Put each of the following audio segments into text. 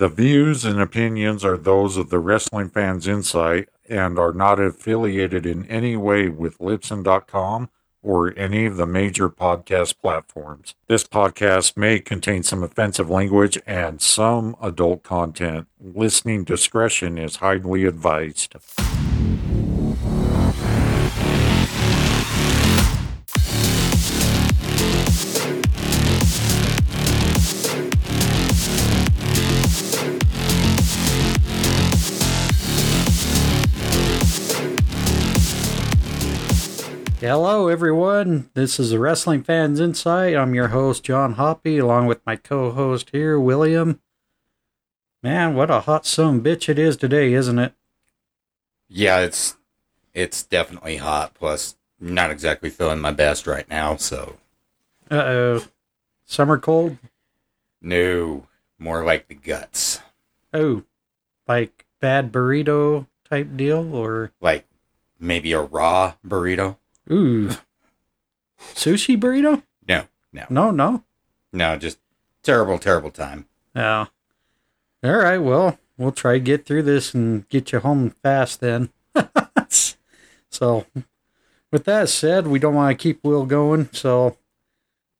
The views and opinions are those of the Wrestling Fans Incite and are not affiliated in any way with Libsyn.com or any of the major podcast platforms. This podcast may contain some offensive language and some adult content. Listening discretion is highly advised. Hello, everyone. This is the Wrestling Fans Incite. I'm your host, John Hoppe, along with my co host here, William. Man, what a hot son bitch it is today, isn't it? Yeah, it's it's definitely hot. Plus, not exactly feeling my best right now. So, Uh oh. Summer cold? no, more like the guts, Oh, like bad burrito type deal? Or, like maybe a raw burrito. Ooh, sushi burrito? No, no, No, no. no, just terrible, terrible time. Yeah. All right. Well, we'll try to get through this and get you home fast then. so, with that said, we don't want to keep Will going. So,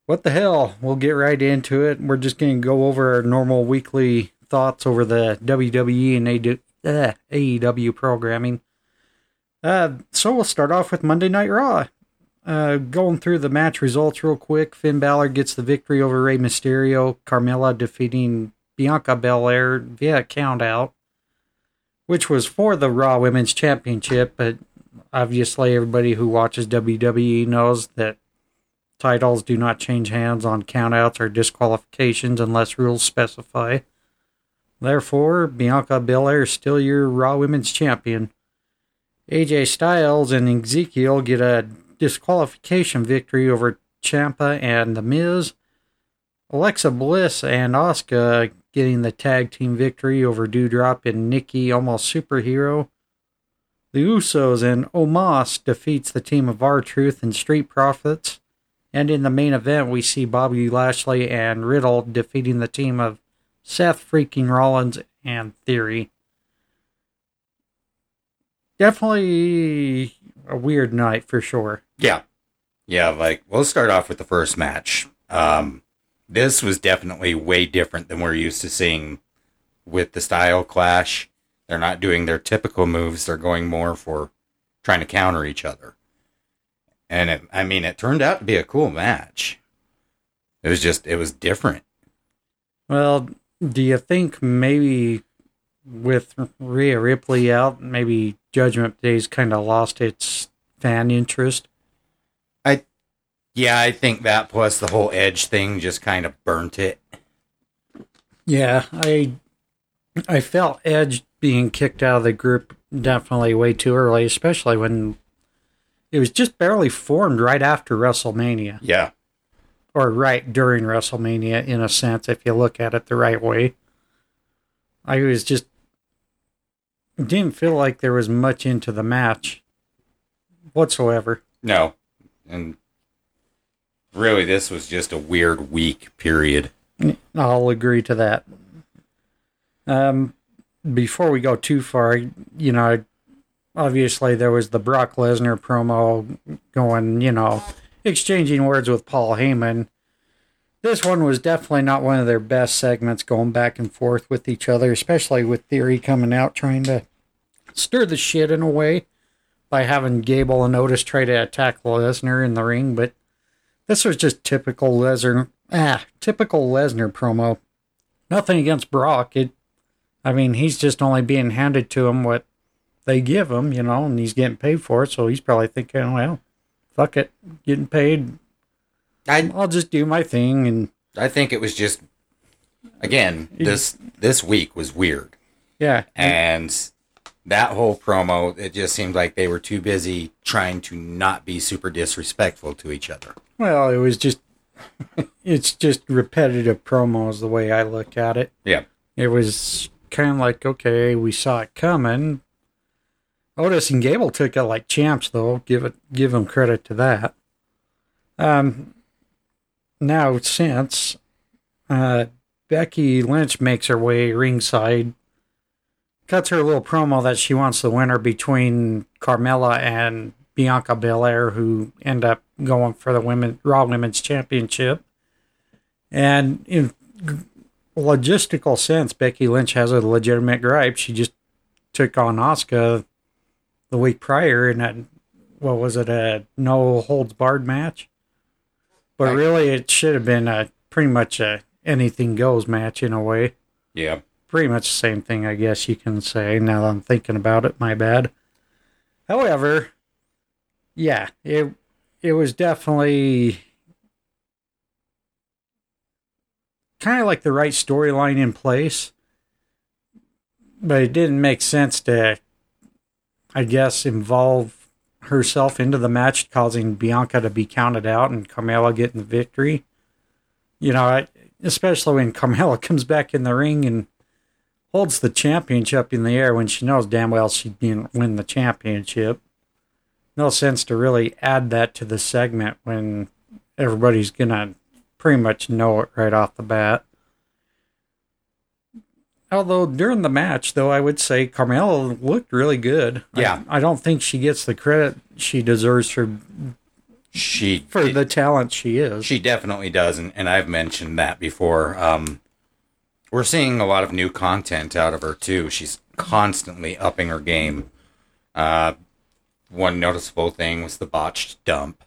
what the hell? We'll get right into it. We're just going to go over our normal weekly thoughts over the WWE and AD, uh, AEW programming. Uh, so, we'll start off with Monday Night Raw. Uh, going through the match results real quick. Finn Balor gets the victory over Rey Mysterio. Carmella defeating Bianca Belair via count out, which was for the Raw Women's Championship. But obviously, everybody who watches WWE knows that titles do not change hands on countouts or disqualifications unless rules specify. Therefore, Bianca Belair is still your Raw Women's Champion. AJ Styles and Ezekiel get a disqualification victory over Ciampa and The Miz. Alexa Bliss and Asuka getting the tag team victory over Doudrop and Nikki Almost Superhero. The Usos and Omos defeats the team of R Truth and Street Profits. And in the main event, we see Bobby Lashley and Riddle defeating the team of Seth freaking Rollins and Theory. Definitely a weird night for sure. Yeah, yeah. Like we'll start off with the first match. Um, this was definitely way different than we're used to seeing with the style clash. They're not doing their typical moves. They're going more for trying to counter each other. And it, I mean, it turned out to be a cool match. It was just, it was different. Well, do you think maybe with Rhea Ripley out, maybe Judgment Day's kind of lost its fan interest? I, yeah, I think that plus the whole edge thing just kind of burnt it. Yeah, I I felt Edge being kicked out of the group definitely way too early, especially when it was just barely formed right after WrestleMania Yeah. or right during WrestleMania in a sense if you look at it the right way. I was just didn't feel like there was much into the match whatsoever. No. And really, this was just a weird week, period. I'll agree to that. Um, before we go too far, you know, obviously there was the Brock Lesnar promo going, you know, exchanging words with Paul Heyman. This one was definitely not one of their best segments going back and forth with each other, especially with Theory coming out trying to stir the shit in a way by having Gable and Otis try to attack Lesnar in the ring, but this was just typical Lesnar ah, typical Lesnar promo. Nothing against Brock. It I mean, he's just only being handed to him what they give him, you know, and he's getting paid for it, so he's probably thinking, well, fuck it, getting paid. I I'll just do my thing and I think it was just again this this week was weird, yeah. and that whole promo it just seemed like they were too busy trying to not be super disrespectful to each other. Well, it was just it's just repetitive promos the way I look at it. Yeah, It was kind of like, okay, we saw it coming. Otis and Gable took it like champs, though. Give it, give them credit to that. Um, now since uh, Becky Lynch makes her way ringside, cuts her little promo that she wants the winner between Carmella and Bianca Belair, who end up going for the women Raw Women's Championship. And in logistical sense, Becky Lynch has a legitimate gripe. She just took on Asuka the week prior in that what was it a no holds barred match? But really, it should have been a pretty much a anything goes match in a way. Yeah. Pretty much the same thing, I guess you can say. Now that I'm thinking about it, my bad. However, yeah, it it was definitely kind of like the right storyline in place, but it didn't make sense to, I guess, involve herself into the match, causing Bianca to be counted out and Carmella getting the victory. You know, especially when Carmella comes back in the ring and holds the championship in the air when she knows damn well she didn't win the championship. No sense to really add that to the segment when everybody's gonna pretty much know it right off the bat. Although during the match, though, I would say Carmella looked really good. Yeah. I, don't think she gets the credit she deserves for She for the talent she is. She definitely does, and, and I've mentioned that before. Um, we're seeing a lot of new content out of her too. She's constantly upping her game. Uh, one noticeable thing was the botched dump.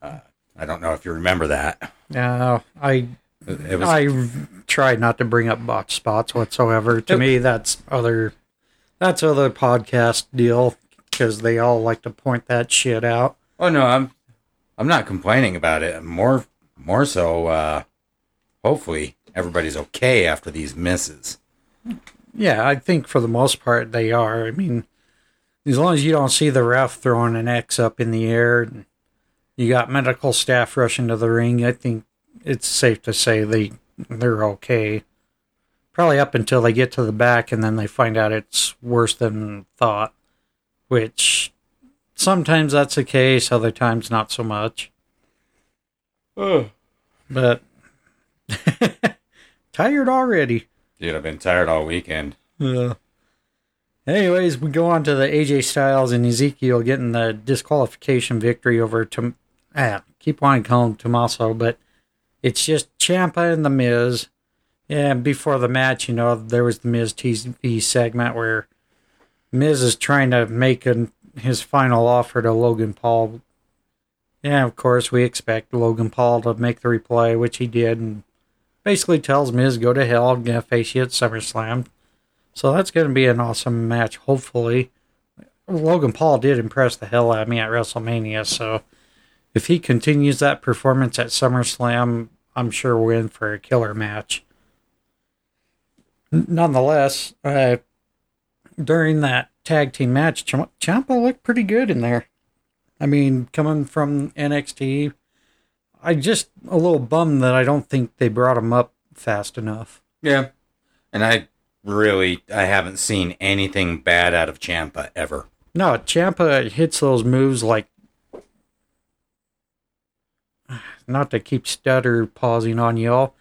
Uh, I don't know if you remember that. Uh, I It was I tried not to bring up botch spots whatsoever. To Yep. me, that's other that's other podcast deal because they all like to point that shit out. Oh no, I'm I'm not complaining about it. More more so uh hopefully everybody's okay after these misses. Yeah, I think for the most part they are. I mean, as long as you don't see the ref throwing an X up in the air, and you got medical staff rushing to the ring, I think it's safe to say they they're okay. Probably up until they get to the back and then they find out it's worse than thought, which sometimes that's the case, other times not so much. Oh. But tired already. Dude, I've been tired all weekend. Yeah. Anyways, we go on to the AJ Styles and Ezekiel getting the disqualification victory over Tom. Ah, keep wanting to call him Tommaso, but it's just Ciampa and the Miz. And before the match, you know, there was the Miz TV segment where Miz is trying to make an, his final offer to Logan Paul. Yeah, of course, we expect Logan Paul to make the reply, which he did, and basically tells Miz, go to hell, going to face you at SummerSlam. So that's going to be an awesome match, hopefully. Logan Paul did impress the hell out of me at WrestleMania, so if he continues that performance at SummerSlam, I'm sure we're in for a killer match. Nonetheless, uh, during that tag team match, Ch- Ciampa looked pretty good in there. I mean, coming from NXT, I just a little bummed that I don't think they brought him up fast enough. Yeah. And I really I haven't seen anything bad out of Ciampa ever. No, Ciampa hits those moves like not to keep stutter pausing on y'all.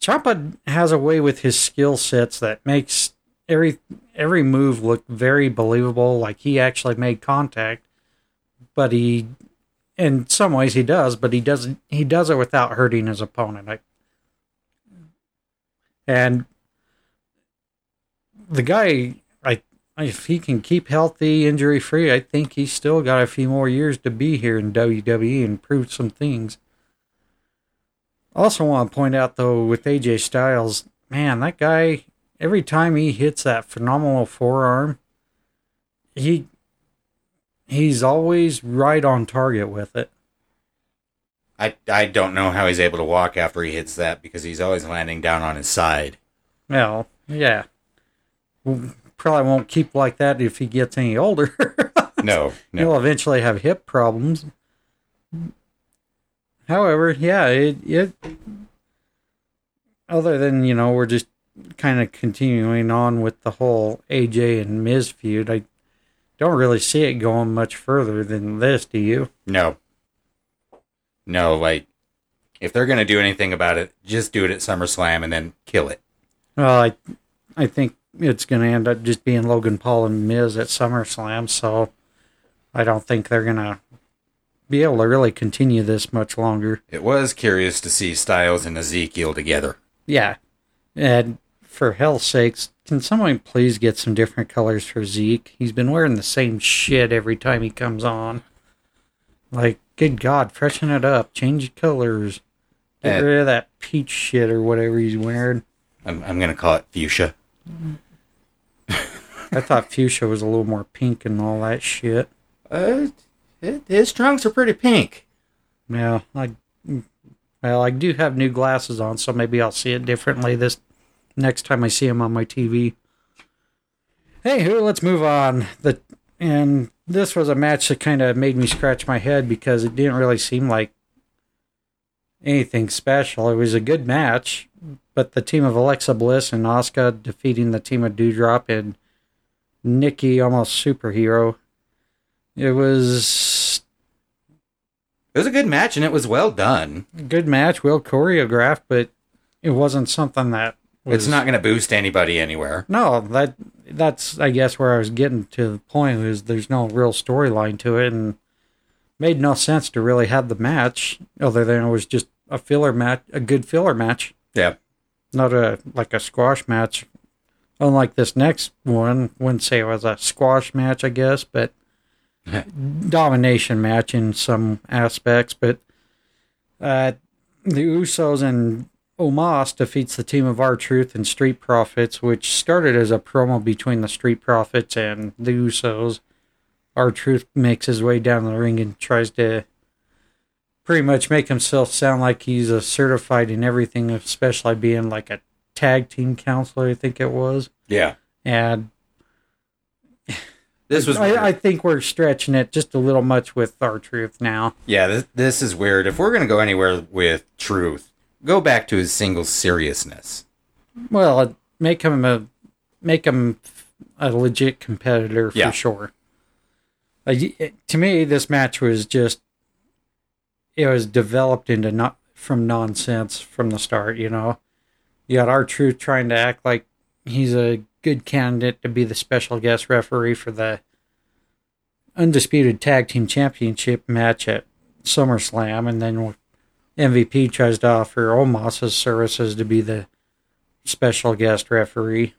Ciampa has a way with his skill sets that makes every every move look very believable, like he actually made contact. But he in some ways he does, but he doesn't he does it without hurting his opponent. I, and the guy I if he can keep healthy, injury free, I think he's still got a few more years to be here in WWE and prove some things. Also, want to point out though with AJ Styles, man, that guy every time he hits that phenomenal forearm, he he's always right on target with it. I I don't know how he's able to walk after he hits that because he's always landing down on his side. Well, yeah, probably won't keep like that if he gets any older. No, He'll eventually have hip problems. However, yeah, it, it other than, you know, we're just kind of continuing on with the whole AJ and Miz feud, I don't really see it going much further than this, do you? No. No, like if they're going to do anything about it, just do it at SummerSlam and then kill it. Well, I, I think it's going to end up just being Logan Paul and Miz at SummerSlam. So I don't think they're going to be able to really continue this much longer. It was curious to see Styles and Ezekiel together. Yeah. And for hell's sakes, can someone please get some different colors for Zeke? He's been wearing the same shit every time he comes on. Like, good God, freshen it up, change colors. Get Eh. rid of that peach shit or whatever he's wearing. I'm, I'm going to call it fuchsia. I thought fuchsia was a little more pink and all that shit. Uh, it, his trunks are pretty pink. Yeah, I well, I do have new glasses on, so maybe I'll see it differently this next time I see him on my TV. Hey, who? Let's move on. The and this was a match that kind of made me scratch my head because it didn't really seem like anything special. It was a good match, but the team of Alexa Bliss and Asuka defeating the team of Doudrop and Nikki, almost superhero. It was It was a good match and it was well done. good match, well choreographed, but it wasn't something that was It's not going to boost anybody anywhere. No, that that's I guess where I was getting to the point is there's no real storyline to it, and made no sense to really have the match other than it was just a filler match, a good filler match, Yeah. not a like a squash match. Unlike this next one, wouldn't say it was a squash match, I guess, but domination match in some aspects. But uh, the Usos and Omos defeats the team of R Truth and Street Profits, which started as a promo between the Street Profits and the Usos. R Truth makes his way down the ring and tries to pretty much make himself sound like he's a certified in everything, especially being like a tag team counselor, I think it was. Yeah. And This was. I, I think we're stretching it just a little much with R Truth now. yeah, this, this is weird. If we're going to go anywhere with truth, go back to his single seriousness. Well, make him a make him a legit competitor for Yeah. sure. Uh, it- to me, this match was just it was developed into not from nonsense from the start. You know, you got R Truth trying to act like he's a good candidate to be the special guest referee for the undisputed tag team championship match at SummerSlam, and then MVP tries to offer Omos's services to be the special guest referee.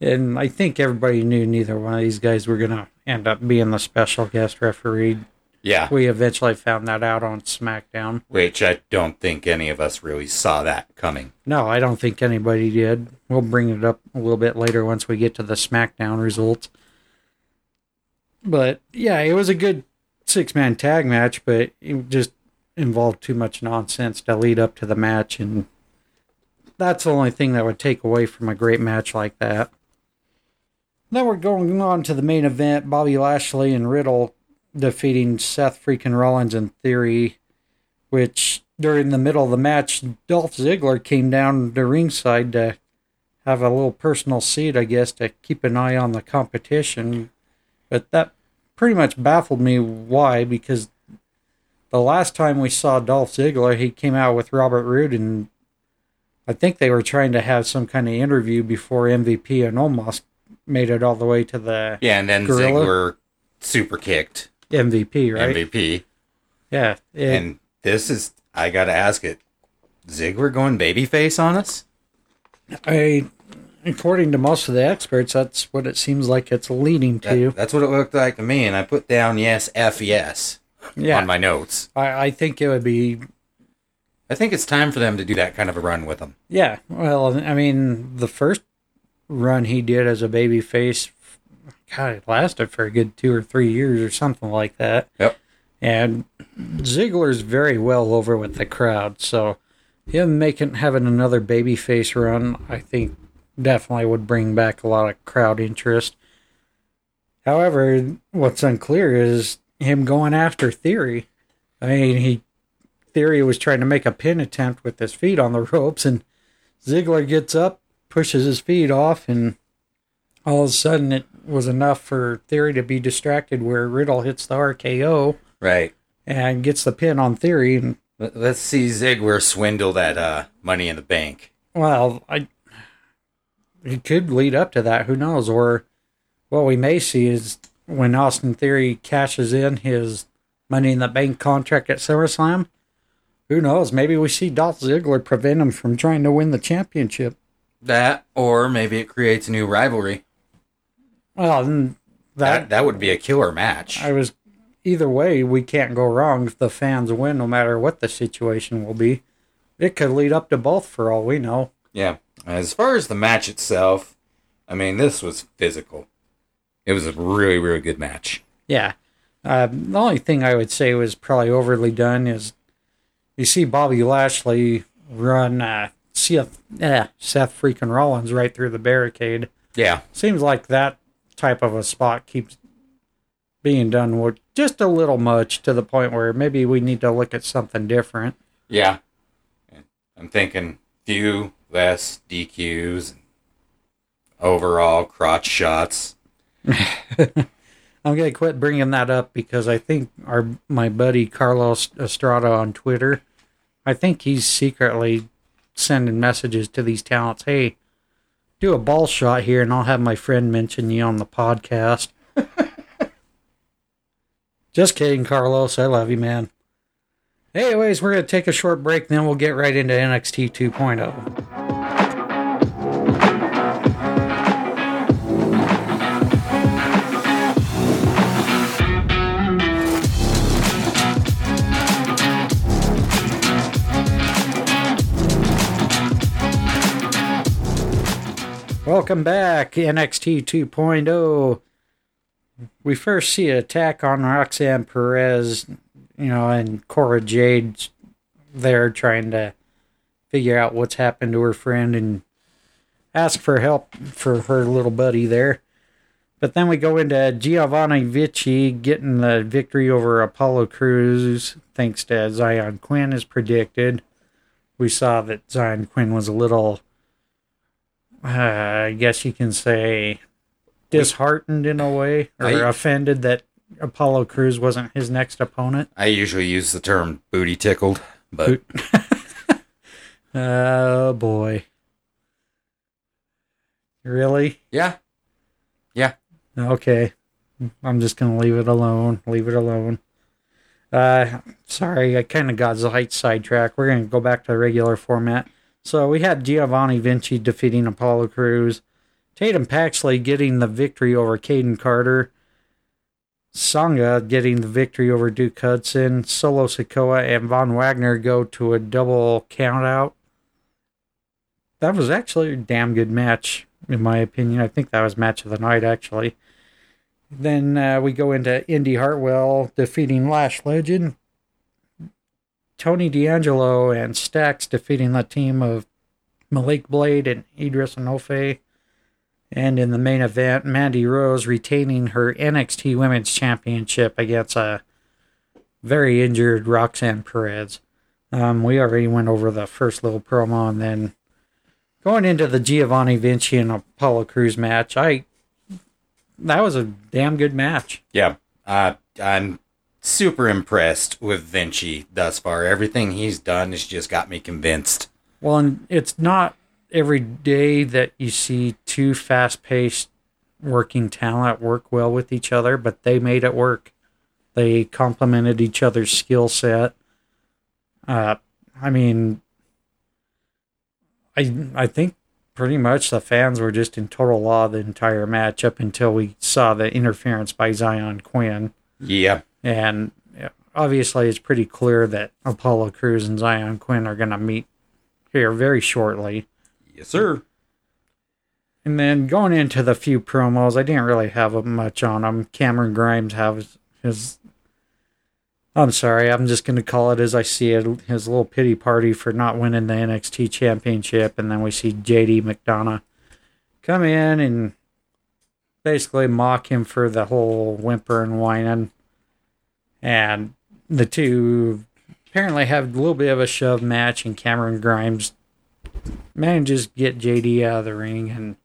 And I think everybody knew neither one of these guys were going to end up being the special guest referee. Yeah. We eventually found that out on SmackDown. Which I don't think any of us really saw that coming. No, I don't think anybody did. We'll bring it up a little bit later once we get to the SmackDown results. But yeah, it was a good six man tag match, but it just involved too much nonsense to lead up to the match. And that's the only thing that would take away from a great match like that. Then we're going on to the main event Bobby Lashley and Riddle defeating Seth freaking Rollins and Theory which during the middle of the match, Dolph Ziggler came down to ringside to have a little personal seat, I guess, to keep an eye on the competition. But that pretty much baffled me why, because the last time we saw Dolph Ziggler, he came out with Robert Roode, and I think they were trying to have some kind of interview before MVP and Omos made it all the way to the Yeah, and then Gorilla? Ziggler super kicked MVP, right? MVP. Yeah. it- And this is, I got to ask it, Ziggler going babyface on us? I, according to most of the experts, that's what it seems like it's leading That- to. that's what it looked like to me. And I put down yes, F yes yeah, on my notes. I, I think it would be. I think it's time for them to do that kind of a run with him. Yeah, well, I mean, the first run he did as a baby face, God, it lasted for a good two or three years or something like that. Yep. And Ziggler's very well over with the crowd, so him making having another baby face run, I think, definitely would bring back a lot of crowd interest. However, what's unclear is him going after Theory. I mean, he Theory was trying to make a pin attempt with his feet on the ropes, and Ziggler gets up, pushes his feet off, and all of a sudden it was enough for Theory to be distracted where Riddle hits the RKO Right. and gets the pin on Theory, and Let- Let's see Ziggler swindle that uh, money in the bank. Well, I it could lead up to that. Who knows? Or what we may see is when Austin Theory cashes in his Money in the Bank contract at SummerSlam. Who knows? Maybe we see Dolph Ziggler prevent him from trying to win the championship. That, or maybe it creates a new rivalry. Well, That that that would be a killer match. I was either way. We can't go wrong if the fans win, no matter what the situation will be. It could lead up to both, for all we know. Yeah. As far as the match itself, I mean, this was physical. It was a really, really good match. Yeah. Uh, the only thing I would say was probably overly done is you see Bobby Lashley run uh, Seth, eh, Seth freaking Rollins right through the barricade. Yeah. Seems like that type of a spot keeps being done with just a little much to the point where maybe we need to look at something different. Yeah. I'm thinking few less DQs, overall crotch shots. I'm gonna quit bringing that up because I think our my buddy Carlos Estrada on Twitter, I think he's secretly sending messages to these talents. Hey, do a ball shot here, and I'll have my friend mention you on the podcast. Just kidding, Carlos. I love you, man. Anyways, we're gonna take a short break, then we'll get right into NXT 2.0. Welcome back, NXT 2.0. oh. We first see an attack on Roxanne Perez, you know, and Cora Jade's there trying to figure out what's happened to her friend and ask for help for her little buddy there. But then we go into Giovanni Vinci getting the victory over Apollo Crews thanks to Xyon Quinn as predicted. We saw that Xyon Quinn was a little uh, I guess you can say disheartened in a way or I- offended that Apollo Crews wasn't his next opponent. I usually use the term booty tickled, but Oh boy. Really? yeah. Yeah. Okay. I'm just going to leave it alone. Leave it alone. Uh, sorry, I kind of got light sidetracked. We're going to go back to the regular format. So we had Giovanni Vinci defeating Apollo Crews, Tatum Paxley getting the victory over Kayden Carter, Sanga getting the victory over Duke Hudson, Solo Sikoa and Von Wagner go to a double countout. That was actually a damn good match, in my opinion. I think that was match of the night, actually. Then uh, we go into Indi Hartwell defeating Lash Legend. Tony D'Angelo and Stacks defeating the team of Malik Blade and Idris Enofe. And in the main event, Mandy Rose retaining her NXT Women's Championship against a very injured Roxanne Perez. Um, we already went over the first little promo, and then going into the Giovanni Vinci and Apollo Crews match, I that was a damn good match. Yeah. Uh, I'm super impressed with Vinci thus far. Everything he's done has just got me convinced. Well, and it's not every day that you see two fast paced working talent work well with each other, but they made it work. They complemented each other's skill set. Uh, I mean, I I think pretty much the fans were just in total awe the entire match up until we saw the interference by Xyon Quinn. Yeah. And obviously, it's pretty clear that Apollo Crews and Xyon Quinn are going to meet here very shortly. Yes, sir. And then going into the few promos, I didn't really have much on them. Cameron Grimes has his. I'm sorry, I'm just going to call it as I see it. His little pity party for not winning the NXT Championship, and then we see JD McDonagh come in and basically mock him for the whole whimper and whining. And the two apparently have a little bit of a shove match, and Cameron Grimes manages to get JD out of the ring. And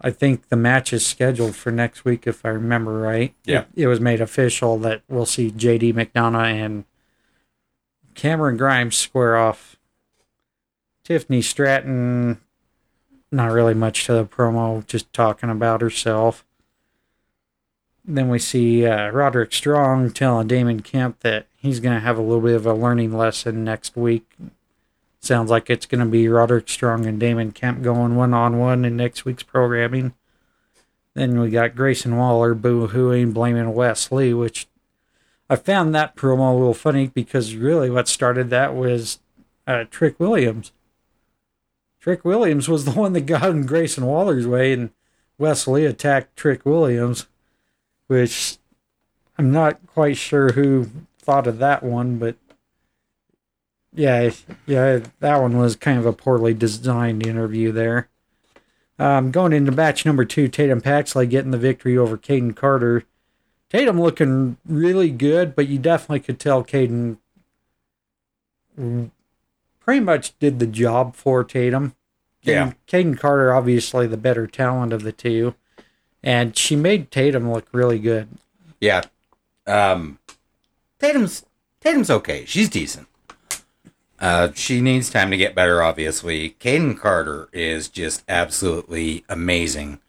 I think the match is scheduled for next week, if I remember right. Yeah. It, it was made official that we'll see JD McDonagh and Cameron Grimes square off. Tiffany Stratton, not really much to the promo, just talking about herself. Then we see uh, Roderick Strong telling Damon Kemp that he's going to have a little bit of a learning lesson next week. Sounds like it's going to be Roderick Strong and Damon Kemp going one on one in next week's programming. Then we got Grayson Waller boo hooing, blaming Wes Lee, which I found that promo a little funny because really what started that was uh, Trick Williams. Trick Williams was the one that got in Grayson Waller's way, and Wes Lee attacked Trick Williams, which I'm not quite sure who thought of that one, but yeah, yeah, that one was kind of a poorly designed interview there. Um, going into match number two, Tatum Paxley getting the victory over Kayden Carter. Tatum looking really good, but you definitely could tell Kayden pretty much did the job for Tatum. Yeah. Kayden Carter, obviously the better talent of the two. And she made Tatum look really good. Yeah. Um, Tatum's Tatum's okay. She's decent. Uh, she needs time to get better, obviously. Kayden Carter is just absolutely amazing.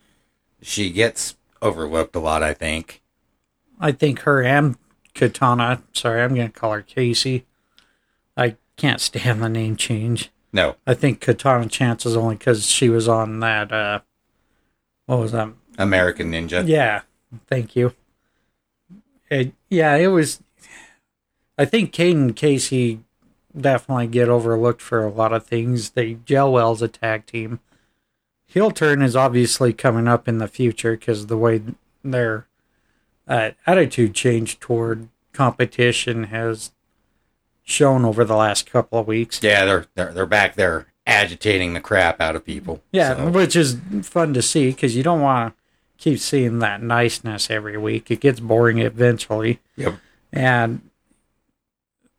She gets overlooked a lot, I think. I think her and Katana, sorry, I'm going to call her Casey. I can't stand the name change. No, I think Katana Chance is only because she was on that, uh, what was that? American Ninja. Yeah, thank you. It, yeah, it was. I think Kayden and Casey definitely get overlooked for a lot of things. They gel well as a tag team. Heel turn is obviously coming up in the future because the way their uh, attitude change toward competition has shown over the last couple of weeks. Yeah, they're they're they're back there agitating the crap out of people. Yeah, So, which is fun to see because you don't want to keep seeing that niceness every week. It gets boring eventually. Yep. And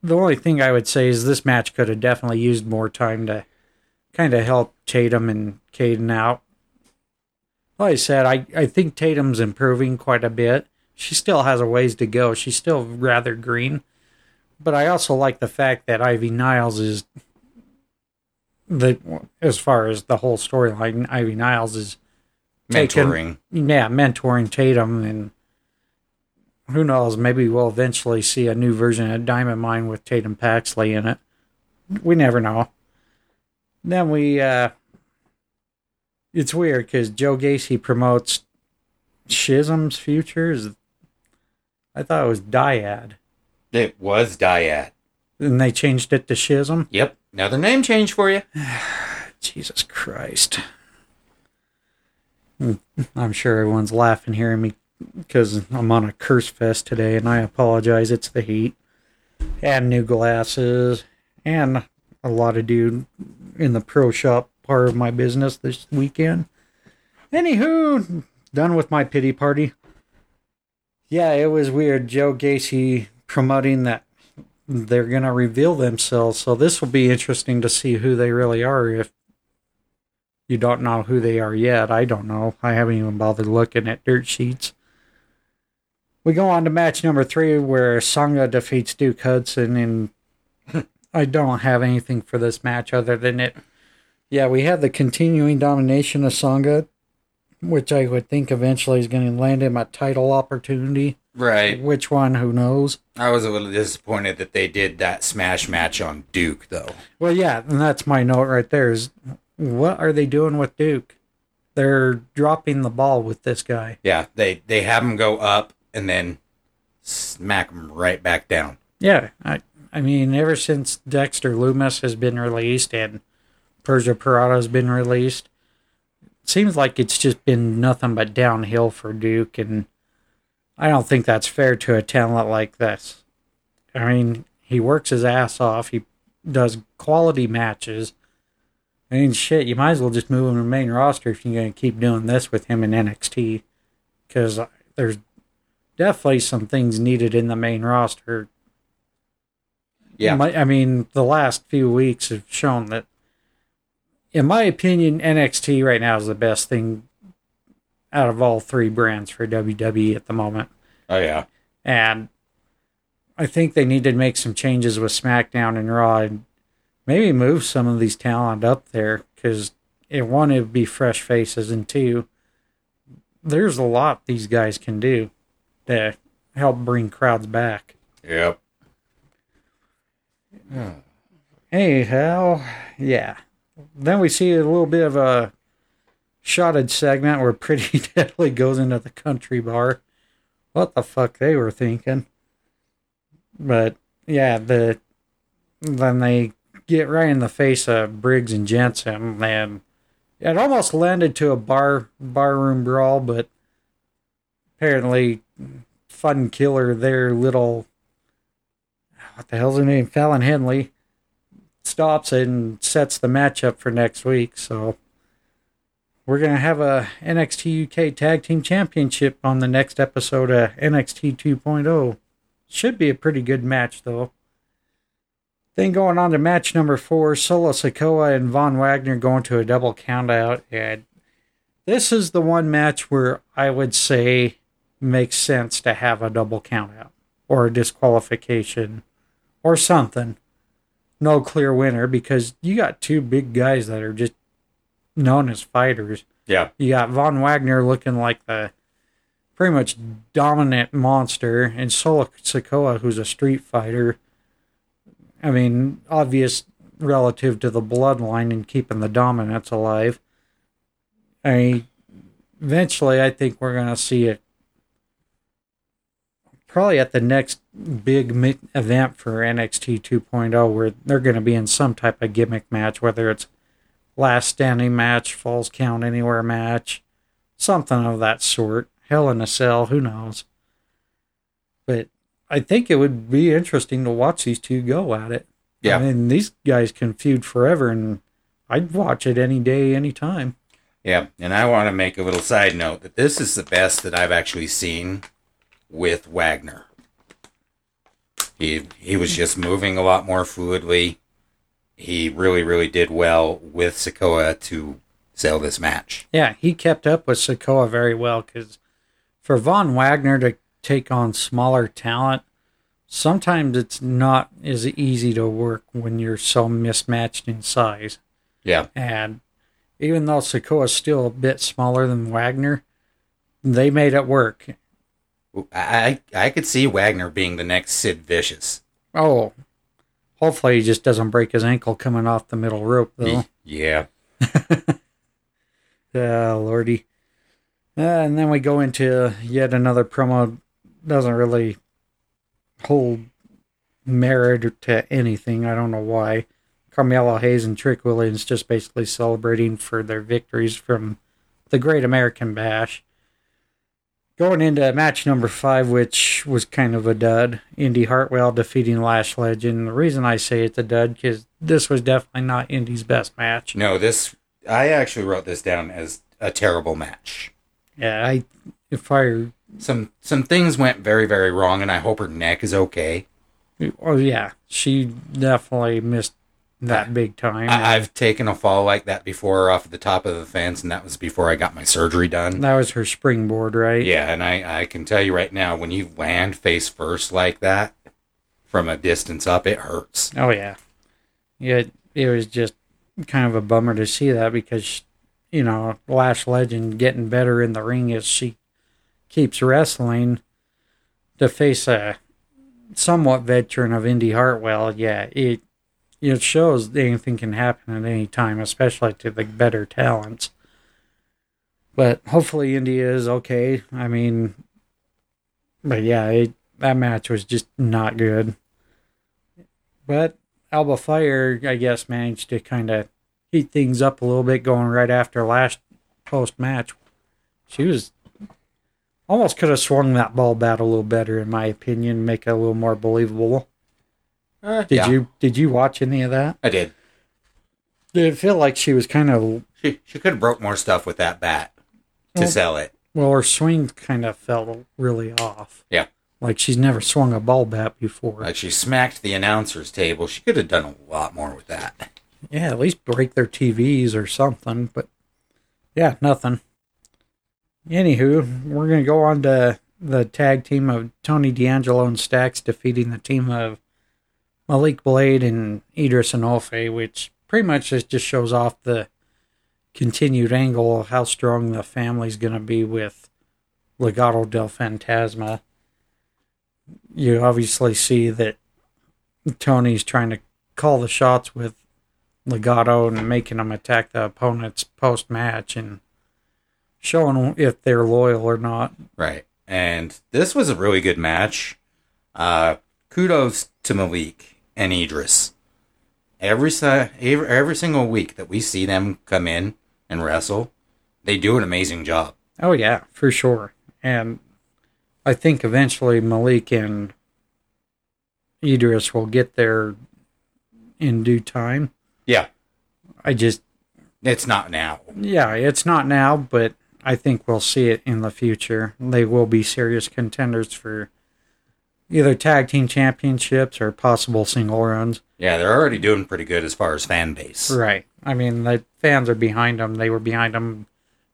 the only thing I would say is this match could have definitely used more time to kind of help Tatum and Kayden out. Like I said, I, I think Tatum's improving quite a bit. She still has a ways to go. She's still rather green. But I also like the fact that Ivy Niles is the as far as the whole storyline, Ivy Niles is taken- mentoring. yeah, mentoring Tatum, and who knows, maybe we'll eventually see a new version of Diamond Mine with Tatum Paxley in it. We never know. Then we, uh, it's weird because Joe Gacy promotes Schism's Futures. I thought it was Dyad, It was Dyad. and they changed it to Schism. Yep. Another name change for you. Jesus Christ. I'm sure everyone's laughing hearing me because I'm on a curse fest today, and I apologize. It's the heat. And new glasses, and a lot of dude in the pro shop part of my business this weekend. Anywho, done with my pity party. Yeah, it was weird. Joe Gacy promoting that they're going to reveal themselves. So this will be interesting to see who they really are if you don't know who they are yet. I don't know. I haven't even bothered looking at dirt sheets. We go on to match number three where Sanga defeats Duke Hudson, and I don't have anything for this match other than it. Yeah, we have the continuing domination of Sanga, which I would think eventually is going to land him a title opportunity. Right. Which one? Who knows? I was a little disappointed that they did that smash match on Duke, though. Well, yeah, and that's my note right there. Is what are they doing with Duke? They're dropping the ball with this guy. Yeah, they they have him go up and then smack him right back down. Yeah, I I mean, ever since Dexter Lumis has been released and Persia Pirotta has been released, it seems like it's just been nothing but downhill for Duke, and I don't think that's fair to a talent like this. I mean, he works his ass off. He does quality matches. I mean, shit, you might as well just move him to the main roster if you're going to keep doing this with him in NXT. Because there's definitely some things needed in the main roster Yeah. my, I mean, the last few weeks have shown that, in my opinion, NXT right now is the best thing out of all three brands for WWE at the moment. oh yeah. And I think they need to make some changes with SmackDown and Raw and maybe move some of these talent up there because it one it would be fresh faces and two there's a lot these guys can do to help bring crowds back. Yep. Anyhow, yeah. Then we see a little bit of a shotted segment where Pretty Deadly goes into the country bar. What the fuck they were thinking. But yeah, the then they get right in the face of Briggs and Jensen and it almost landed to a bar barroom brawl, but apparently Fun Killer, their little what the hell's her name? Fallon Henley stops and sets the match up for next week. So we're gonna have a NXT UK Tag Team Championship on the next episode of NXT 2.0. Should be a pretty good match though. Then going on to match number four, Solo Sikoa and Von Wagner going to a double countout. And this is the one match where I would say makes sense to have a double countout or a disqualification or something. No clear winner because you got two big guys that are just known as fighters. Yeah. You got Von Wagner looking like the pretty much dominant monster, and Solo Sikoa, who's a street fighter. I mean, obvious relative to the bloodline and keeping the dominance alive. I mean, eventually, I think we're going to see it probably at the next big event for NXT 2.0 where they're going to be in some type of gimmick match, whether it's last standing match, falls count anywhere match, something of that sort. Hell in a cell, who knows? But I think it would be interesting to watch these two go at it. Yeah. I mean, these guys can feud forever, and I'd watch it any day, any time. Yeah, and I want to make a little side note that this is the best that I've actually seen with Wagner. He he was just moving a lot more fluidly. He really really did well with Sikoa to sell this match. Yeah, he kept up with Sikoa very well because for Von Wagner to take on smaller talent, sometimes it's not as easy to work when you're so mismatched in size. Yeah, And even though Sikoa's still a bit smaller than Wagner, they made it work. I I could see Wagner being the next Sid Vicious. Oh, hopefully he just doesn't break his ankle coming off the middle rope, though. Yeah, Yeah, lordy. Uh, and then we go into yet another promo. Doesn't really hold merit to anything. I don't know why. Carmelo Hayes and Trick Williams just basically celebrating for their victories from the Great American Bash. Going into match number five, which was kind of a dud. Indi Hartwell defeating Lash Legend. The reason I say it's a dud because this was definitely not Indi's best match. no, this I actually wrote this down as a terrible match. Yeah, I if I Some some things went very very wrong, and I hope her neck is okay. Oh yeah, she definitely missed that big time. I, I've taken a fall like that before off the top of the fence, and that was before I got my surgery done. that was her springboard, right? Yeah, and I, I can tell you right now, when you land face first like that from a distance up, it hurts. Oh yeah. Yeah, it was just kind of a bummer to see that because you know, Lash Legend getting better in the ring as she keeps wrestling to face a somewhat veteran of Indi Hartwell. Yeah, it it shows anything can happen at any time, especially to the better talents. But hopefully Indi is okay. I mean, but yeah, it, that match was just not good. But Alba Fire, I guess, managed to kind of heat things up a little bit going right after last post match. She was almost could have swung that ball bat a little better, in my opinion, make it a little more believable. Eh, did Yeah, you did you watch any of that? I did. Did it feel like she was kind of She, she could have broke more stuff with that bat to Well- sell it. well, her swing kind of felt really off. Yeah. Like she's never swung a ball bat before. Like she smacked the announcer's table. She could have done a lot more with that. Yeah, at least break their TVs or something. But yeah, nothing. Anywho, we're gonna go on to the tag team of Tony D'Angelo and Stacks defeating the team of Malik Blade and Idris Enofe, which pretty much just, shows off the continued angle of how strong the family's going to be with Legado del Fantasma. You obviously see that Tony's trying to call the shots with Legado and making them attack the opponents post match and showing if they're loyal or not. Right. And this was a really good match. Uh, kudos to Malik and Idris. Every, every every single week that we see them come in and wrestle, they do an amazing job. Oh yeah, for sure. And I think eventually Malik and Idris will get there in due time. Yeah. I just It's not now. yeah, it's not now, but I think we'll see it in the future. They will be serious contenders for either tag team championships or possible single runs. Yeah, they're already doing pretty good as far as fan base. Right. I mean, the fans are behind them. They were behind them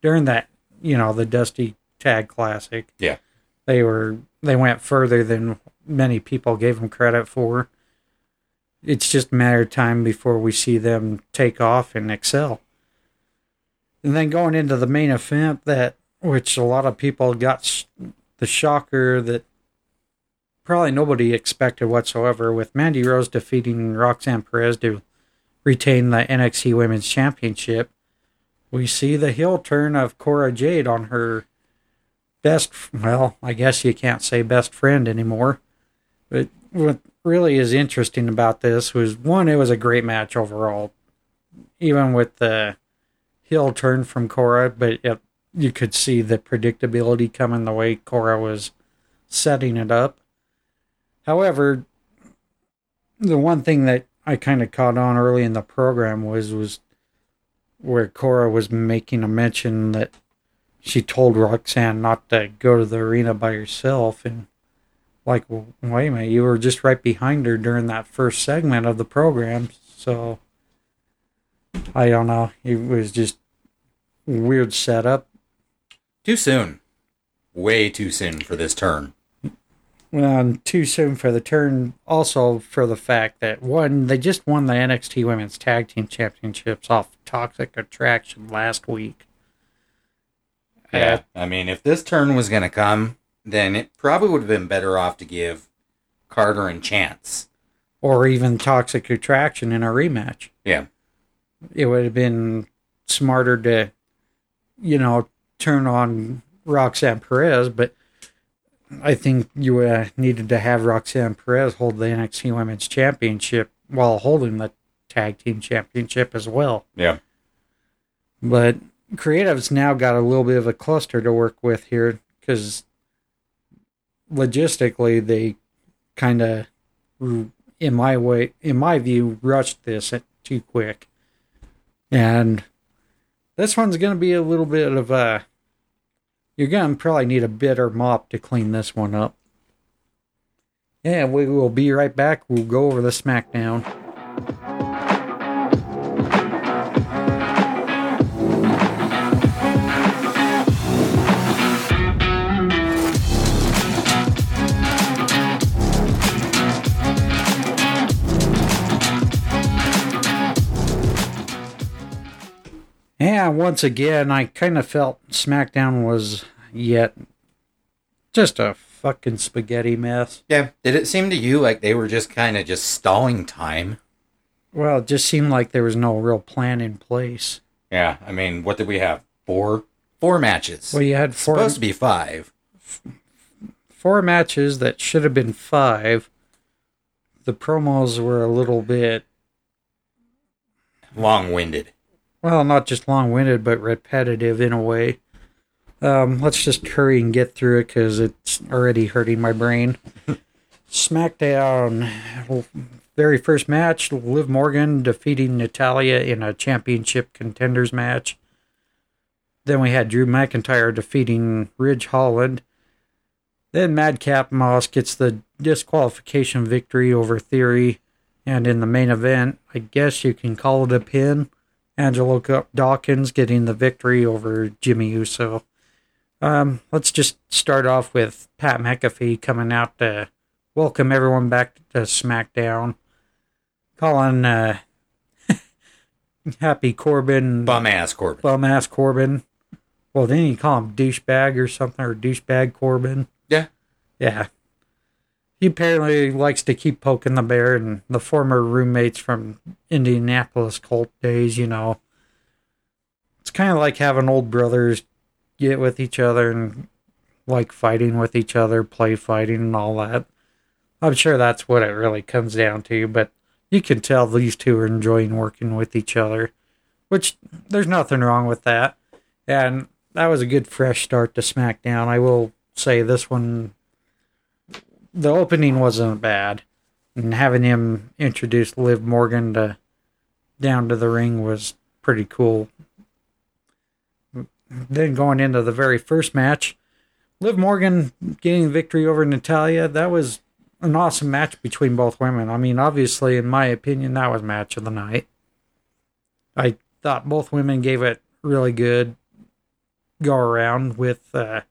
during that, you know, the Dusty Tag Classic. Yeah. They were they went further than many people gave them credit for. It's just a matter of time before we see them take off and excel. And then going into the main event, that which a lot of people got sh- the shocker that probably nobody expected whatsoever, with Mandy Rose defeating Roxanne Perez to retain the NXT Women's Championship. We see the heel turn of Cora Jade on her best, well, I guess you can't say best friend anymore. But what really is interesting about this was one, it was a great match overall, even with the heel turn from Cora, but it, you could see the predictability coming the way Cora was setting it up. However, the one thing that I kind of caught on early in the program was was where Cora was making a mention that she told Roxanne not to go to the arena by herself and like well, wait a minute you were just right behind her during that first segment of the program so I don't know it was just weird setup Too soon. Way too soon for this turn. well too soon for the turn also for the fact that one they just won the NXT Women's Tag Team Championships off Toxic Attraction last week Yeah. Uh, I mean, if this turn was going to come, then it probably would have been better off to give Carter and Chance. or even Toxic Attraction in a rematch. Yeah. It would have been smarter to, you know, turn on Roxanne Perez, but I think you uh, needed to have Roxanne Perez hold the NXT Women's Championship while holding the Tag Team Championship as well. Yeah. But Creative's now got a little bit of a cluster to work with here because logistically they kind of, in my way, in my view, rushed this too quick, and this one's going to be a little bit of a. You're going to probably need a bitter mop to clean this one up. Yeah, we will be right back. We'll go over the SmackDown. Yeah, once again, I kind of felt SmackDown was yet just a fucking spaghetti mess. Yeah. Did it seem to you like they were just kind of just stalling time? Well, it just seemed like there was no real plan in place. Yeah. I mean, what did we have? Four? Four matches. Well, you had four Supposed to be five. four matches that should have been five. The promos were a little bit, Long winded. Well, not just long-winded, but repetitive in a way. Um, let's just hurry and get through it because it's already hurting my brain. SmackDown, very first match: Liv Morgan defeating Natalya in a championship contenders match. Then we had Drew McIntyre defeating Ridge Holland. Then Madcap Moss gets the disqualification victory over Theory. And in the main event, I guess you can call it a pin. Angelo Dawkins getting the victory over Jimmy Uso. Um, let's just start off with Pat McAfee coming out to welcome everyone back to SmackDown, calling uh, Happy Corbin Bum ass Corbin. bum ass Corbin. Well, didn't he call him douchebag or something, or douchebag Corbin? Yeah. Yeah. He apparently likes to keep poking the bear, and the former roommates from Indianapolis cult days, you know. It's kind of like having old brothers get with each other and like fighting with each other, play fighting, and all that. I'm sure that's what it really comes down to, but you can tell these two are enjoying working with each other, which there's nothing wrong with that. And that was a good fresh start to SmackDown. I will say this one, the opening wasn't bad, and having him introduce Liv Morgan to down to the ring was pretty cool. Then going into the very first match, Liv Morgan getting the victory over Natalya. That was an awesome match between both women. I mean, obviously, in my opinion, that was match of the night. I thought both women gave it really good go around with. Uh,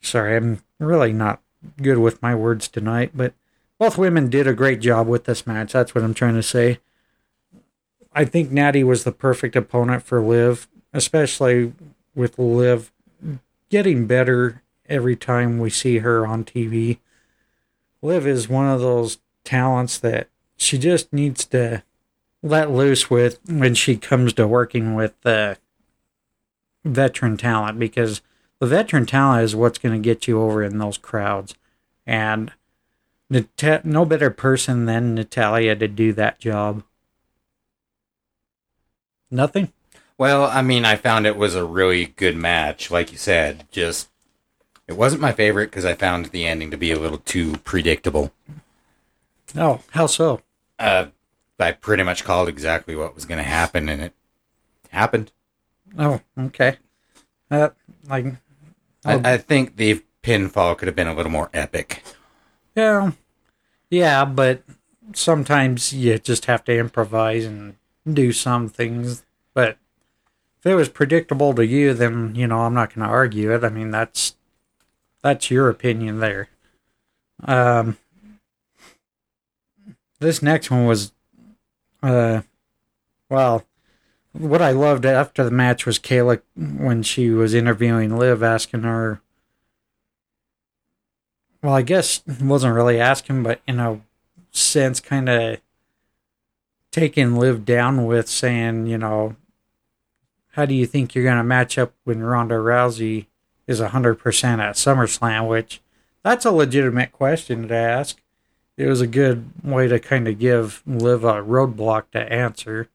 sorry, I'm really not good with my words tonight, but both women did a great job with this match. That's what I'm trying to say. I think Natty was the perfect opponent for Liv, especially with Liv getting better every time we see her on TV. Liv is one of those talents that she just needs to let loose with when she comes to working with uh, veteran talent because the veteran talent is what's going to get you over in those crowds. And Nat- no better person than Natalya to do that job. Nothing? Well, I mean, I found it was a really good match. Like you said, just it wasn't my favorite because I found the ending to be a little too predictable. Oh, how so? Uh, I pretty much called exactly what was going to happen, and it happened. Oh, okay. Uh, like. I, I think the pinfall could have been a little more epic. yeah, yeah, but sometimes you just have to improvise and do some things. But if it was predictable to you, then you know I'm not going to argue it. I mean, that's that's your opinion there. Um, this next one was, uh, well, what I loved after the match was Kayla when she was interviewing Liv, asking her. Well, I guess wasn't really asking, but in a sense, kind of taking Liv down with saying, you know, how do you think you're going to match up when Ronda Rousey is 100% at SummerSlam? Which that's a legitimate question to ask. It was a good way to kind of give Liv a roadblock to answer.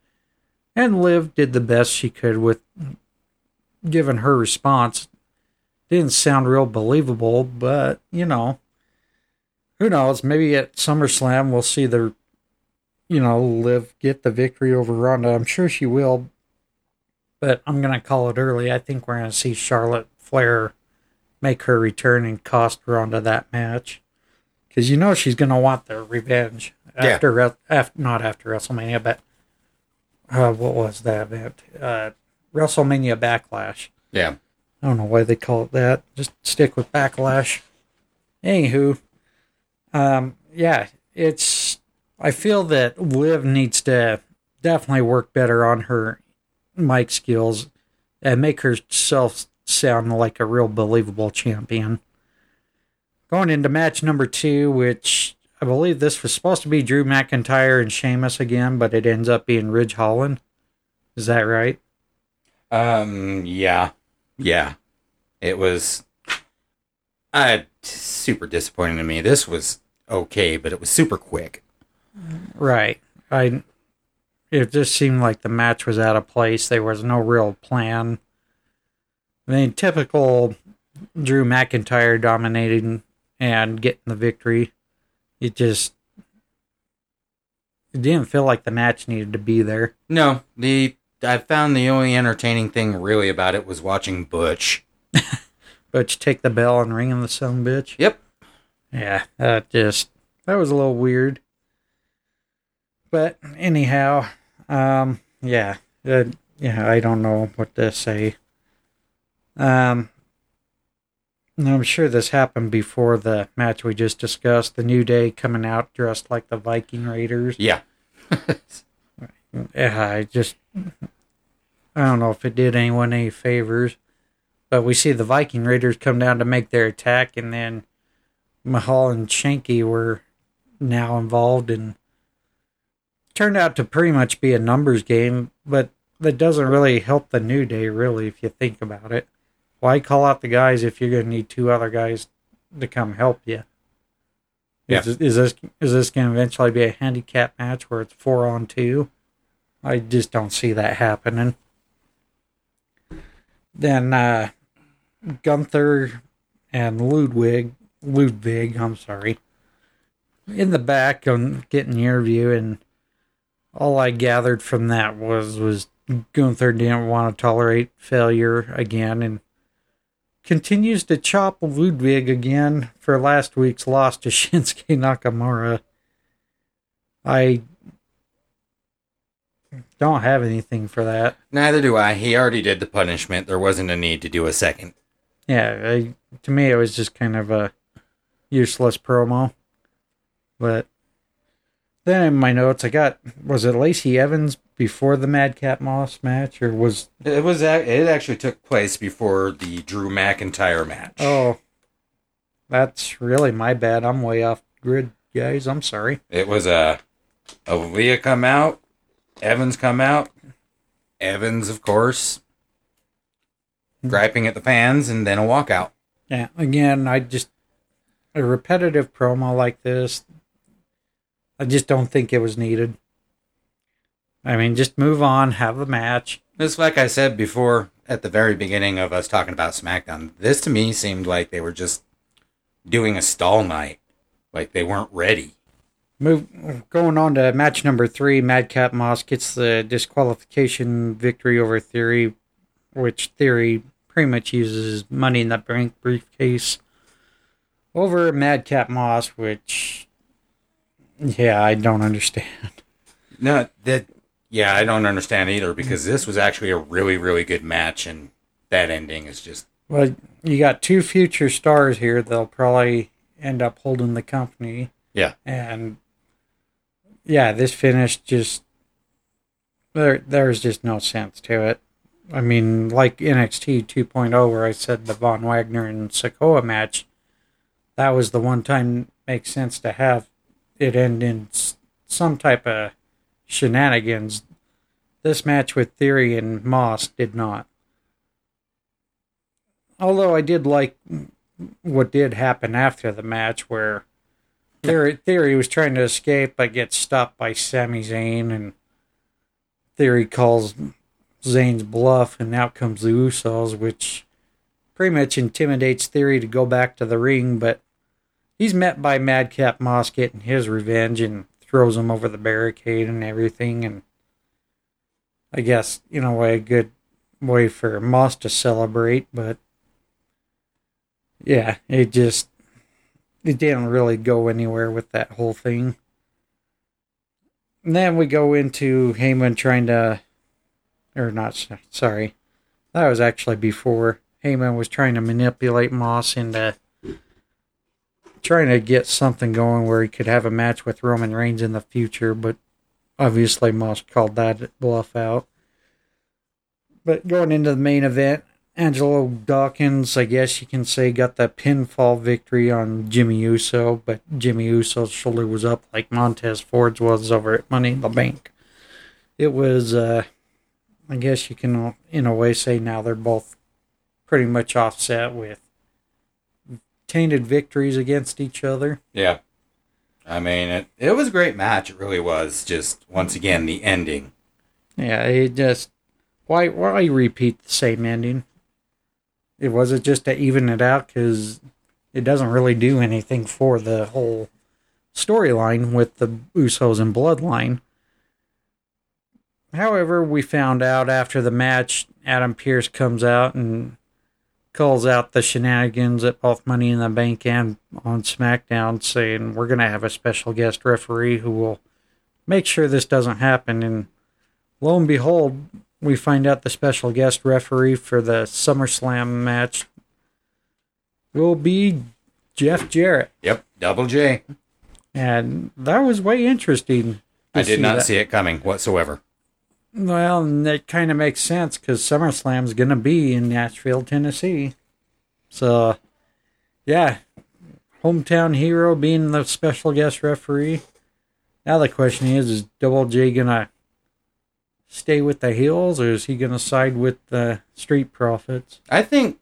And Liv did the best she could with giving her response. Didn't sound real believable, but you know, who knows? Maybe at SummerSlam we'll see the, you know, Liv get the victory over Ronda. I'm sure she will, but I'm gonna call it early. I think we're gonna see Charlotte Flair make her return and cost Ronda that match, because you know she's gonna want the revenge Yeah. after, after not after WrestleMania, but uh, what was that event? Uh, WrestleMania Backlash. Yeah. I don't know why they call it that. Just stick with Backlash. Anywho, um, yeah, it's. I feel that Liv needs to definitely work better on her mic skills and make herself sound like a real believable champion. Going into match number two, which I believe this was supposed to be Drew McIntyre and Sheamus again, but it ends up being Ridge Holland. Is that right? Um. Yeah. Yeah. It was. Uh, super disappointing to me. This was okay, but it was super quick. Right. I. It just seemed like the match was out of place. There was no real plan. I mean, typical Drew McIntyre dominating and getting the victory. It just. It didn't feel like the match needed to be there. No, the I found the only entertaining thing really about it was watching Butch. Butch take the bell and ring in the son bitch. Yep. Yeah, that just that was a little weird. But anyhow, um, yeah, uh, yeah, I don't know what to say. Um, And I'm sure this happened before the match we just discussed. The New Day coming out dressed like the Viking Raiders. Yeah. Yeah, I just I don't know if it did anyone any favors, but we see the Viking Raiders come down to make their attack, and then Mahal and Shanky were now involved, and turned out to pretty much be a numbers game. But that doesn't really help the New Day, really, if you think about it. Why call out the guys if you're going to need two other guys to come help you? Yeah. Is, is this is this going to eventually be a handicap match where it's four on two? I just don't see that happening. Then uh, Gunther and Ludwig, Ludwig, I'm sorry, in the back on getting the interview, and all I gathered from that was was Gunther didn't want to tolerate failure again, and continues to chop Ludwig again for last week's loss to Shinsuke Nakamura. I don't have anything for that. Neither do I. He already did the punishment. There wasn't a need to do a second. Yeah, I, to me it was just kind of a useless promo. But then in my notes I got was it Lacey Evans before the Madcap Moss match or was It was. It actually took place before the Drew McIntyre match. oh that's really my bad. I'm way off grid, guys. I'm sorry. It was a uh, Aliyah come out, Evans come out, Evans of course, griping at the fans, and then a walkout. Yeah, again, I just a repetitive promo like this. I just don't think it was needed. I mean, just move on, have the match. It's like I said before at the very beginning of us talking about SmackDown. This to me seemed like they were just doing a stall night, like they weren't ready. Move going on to match number three. Madcap Moss gets the disqualification victory over Theory, which Theory pretty much uses Money in the Bank briefcase over Madcap Moss, which yeah, I don't understand. No, that yeah, I don't understand either because this was actually a really really good match, and that ending is just Well, you got two future stars here. They'll probably end up holding the company. yeah. And yeah, this finish just there. There's just no sense to it. I mean, like NXT 2.0, where I said the Von Wagner and Sikoa match, that was the one time makes sense to have it end in some type of shenanigans. This match with Theory and Moss did not. Although I did like what did happen after the match, where Theory, Theory was trying to escape but gets stopped by Sami Zayn, and Theory calls Zayn's bluff, and out comes the Usos, which pretty much intimidates Theory to go back to the ring, but he's met by Madcap Moss getting his revenge and throws him over the barricade and everything, and I guess, a way, a good way for Moss to celebrate, but yeah, it just it didn't really go anywhere with that whole thing. And then we go into Heyman trying to, or not, sorry, that was actually before Heyman was trying to manipulate Moss into trying to get something going where he could have a match with Roman Reigns in the future, but obviously Moss called that bluff out. But going into the main event, Angelo Dawkins, I guess you can say, got the pinfall victory on Jimmy Uso, but Jimmy Uso's shoulder was up like Montez Ford's was over at Money in the Bank. It was, uh, I guess you can, in a way, say now they're both pretty much offset with tainted victories against each other. Yeah. I mean, it, it was a great match. It really was. Just, once again, the ending. Yeah, it just why why repeat the same ending? It was it just to even it out because it doesn't really do anything for the whole storyline with the Usos and Bloodline. However, we found out after the match, Adam Pearce comes out and calls out the shenanigans at both Money in the Bank and on SmackDown, saying we're going to have a special guest referee who will make sure this doesn't happen. And lo and behold, we find out the special guest referee for the SummerSlam match will be Jeff Jarrett. Yep, Double J. And that was way interesting. I did not that. see it coming whatsoever. Well, and that kind of makes sense because SummerSlam's going to be in Nashville, Tennessee. So, yeah, hometown hero being the special guest referee. Now the question is: Is Double J gonna stay with the heels, or is he gonna side with the Street Profits? I think,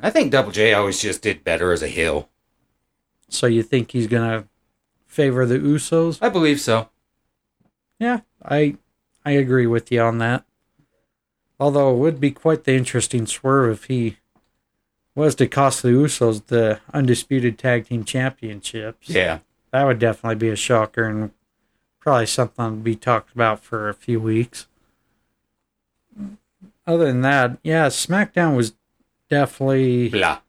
I think Double J always just did better as a heel. So you think he's gonna favor the Usos? I believe so. Yeah, I I agree with you on that. Although it would be quite the interesting swerve if he was to cost the Usos the undisputed tag team championships. Yeah, That would definitely be a shocker and probably something to be talked about for a few weeks. Other than that, yeah, SmackDown was definitely blah.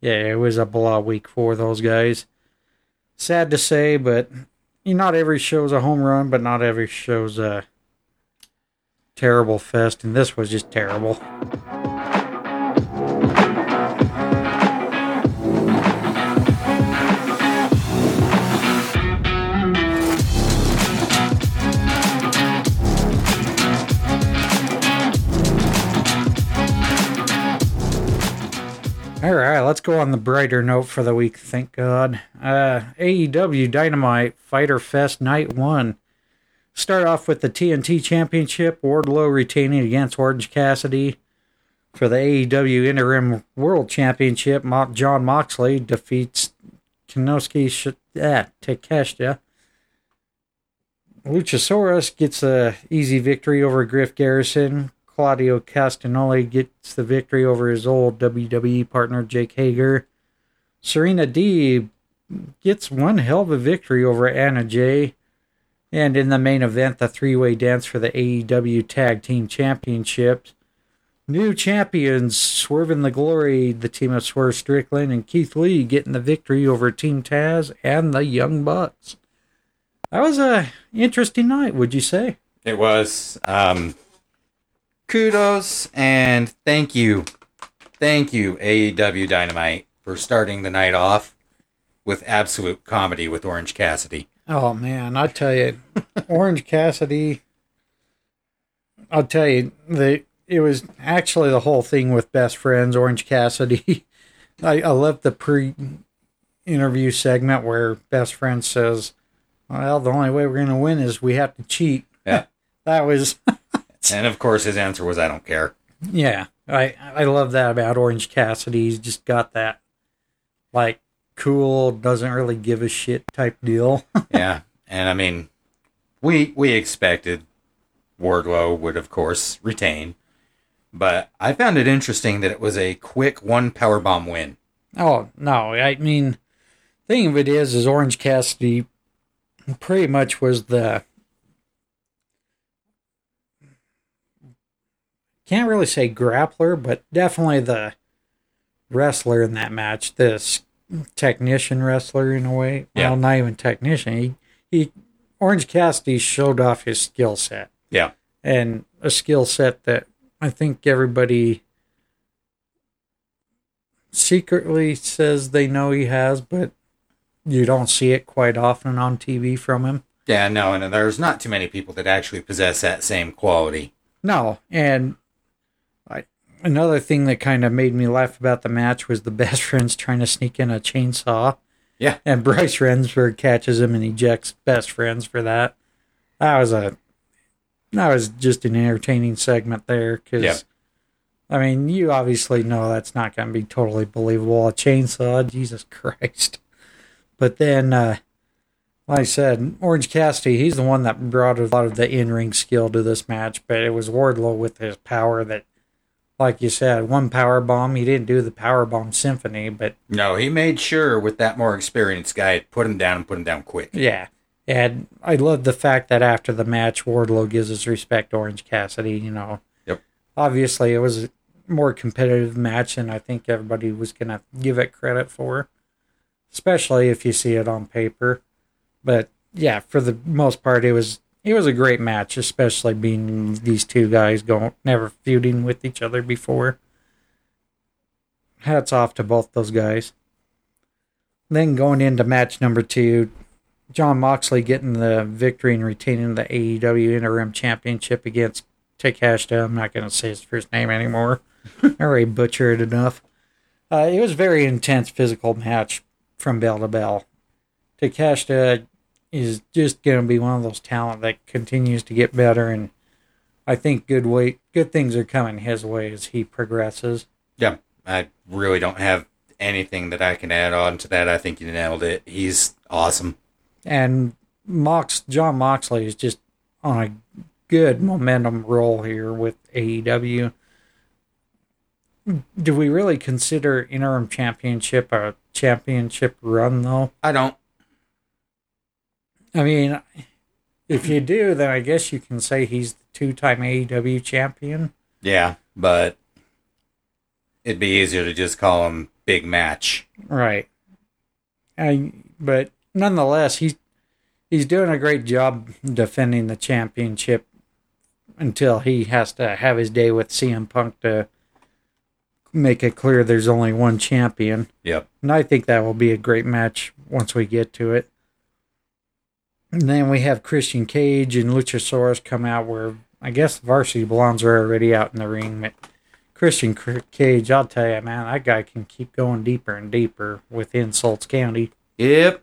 yeah, it was a blah week for those guys. Sad to say, but you know, not every show's a home run, but not every show's a terrible fest, and this was just terrible. All right, let's go on the brighter note for the week. Thank God. Uh, AEW Dynamite Fighter Fest Night One. Start off with the TNT Championship. Wardlow retaining against Orange Cassidy for the AEW Interim World Championship. Jon Moxley defeats Kinosuke Sh- ah, Takeshita. Luchasaurus gets a easy victory over Griff Garrison. Claudio Castagnoli gets the victory over his old WWE partner Jake Hager. Serena D gets one hell of a victory over Anna Jay. And in the main event, the three way dance for the AEW Tag Team Championships. New champions Swerving the Glory, the team of Swerve Strickland and Keith Lee getting the victory over Team Taz and the Young Bucks. That was a interesting night, would you say? It was. Um, kudos and thank you, thank you AEW Dynamite for starting the night off with absolute comedy with Orange Cassidy. Oh man, I tell you, Orange Cassidy. I'll tell you, the it was actually the whole thing with best friends. Orange Cassidy. I, I love the pre-interview segment where best friend says, "Well, the only way we're going to win is we have to cheat." Yeah. that was And of course, his answer was, "I don't care." yeah. I I love that about Orange Cassidy. He's just got that like cool, doesn't really give a shit type deal. yeah, and I mean, we we expected Wardlow would of course retain, but I found it interesting that it was a quick one power bomb win. Oh no! I mean, thing of it is, is Orange Cassidy pretty much was the can't really say grappler, but definitely the wrestler in that match. This technician wrestler in a way. Yeah. Well, not even technician. He, he Orange Cassidy showed off his skill set Yeah, and a skill set that I think everybody secretly says they know he has, but you don't see it quite often on TV from him. yeah, no, and there's not too many people that actually possess that same quality. No, and another thing that kind of made me laugh about the match was the best friends trying to sneak in a chainsaw. Yeah. And Bryce Remsburg catches him and ejects best friends for that. That was a that was just an entertaining segment there because Yeah. I mean you obviously know that's not going to be totally believable a chainsaw Jesus Christ. But then uh like I said, Orange Cassidy, he's the one that brought a lot of the in ring skill to this match, but it was Wardlow with his power that, like you said, one power bomb. He didn't do the power bomb symphony, but No, he made sure with that more experienced guy, put him down and put him down quick. yeah. And I love the fact that after the match, Wardlow gives his respect to Orange Cassidy. You know, Yep. obviously it was a more competitive match than I think everybody was going to give it credit for, especially if you see it on paper. But yeah, for the most part, it was it was a great match, especially being these two guys going never feuding with each other before. hats off to both those guys. Then going into match number two, Jon Moxley getting the victory and retaining the AEW Interim Championship against Takeshita. I'm not going to say his first name anymore. I already butchered enough. Uh, it was a very intense physical match from bell to bell. Takeshita is just going to be one of those talent that continues to get better, and I think good way, good things are coming his way as he progresses. Yeah, I really don't have anything that I can add on to that. I think you nailed it. He's awesome. And Mox Jon Moxley is just on a good momentum roll here with AEW. Do we really consider interim championship a championship run though? I don't. I mean, if you do, then I guess you can say he's the two-time AEW champion. Yeah, but it'd be easier to just call him Big Match. Right. I but nonetheless, he's he's doing a great job defending the championship until he has to have his day with CM Punk to make it clear there's only one champion. Yep. And I think that will be a great match once we get to it. And then we have Christian Cage and Luchasaurus come out where I guess Varsity Blonds are already out in the ring. But Christian Cage, I'll tell you, man, that guy can keep going deeper and deeper within Salts County. Yep.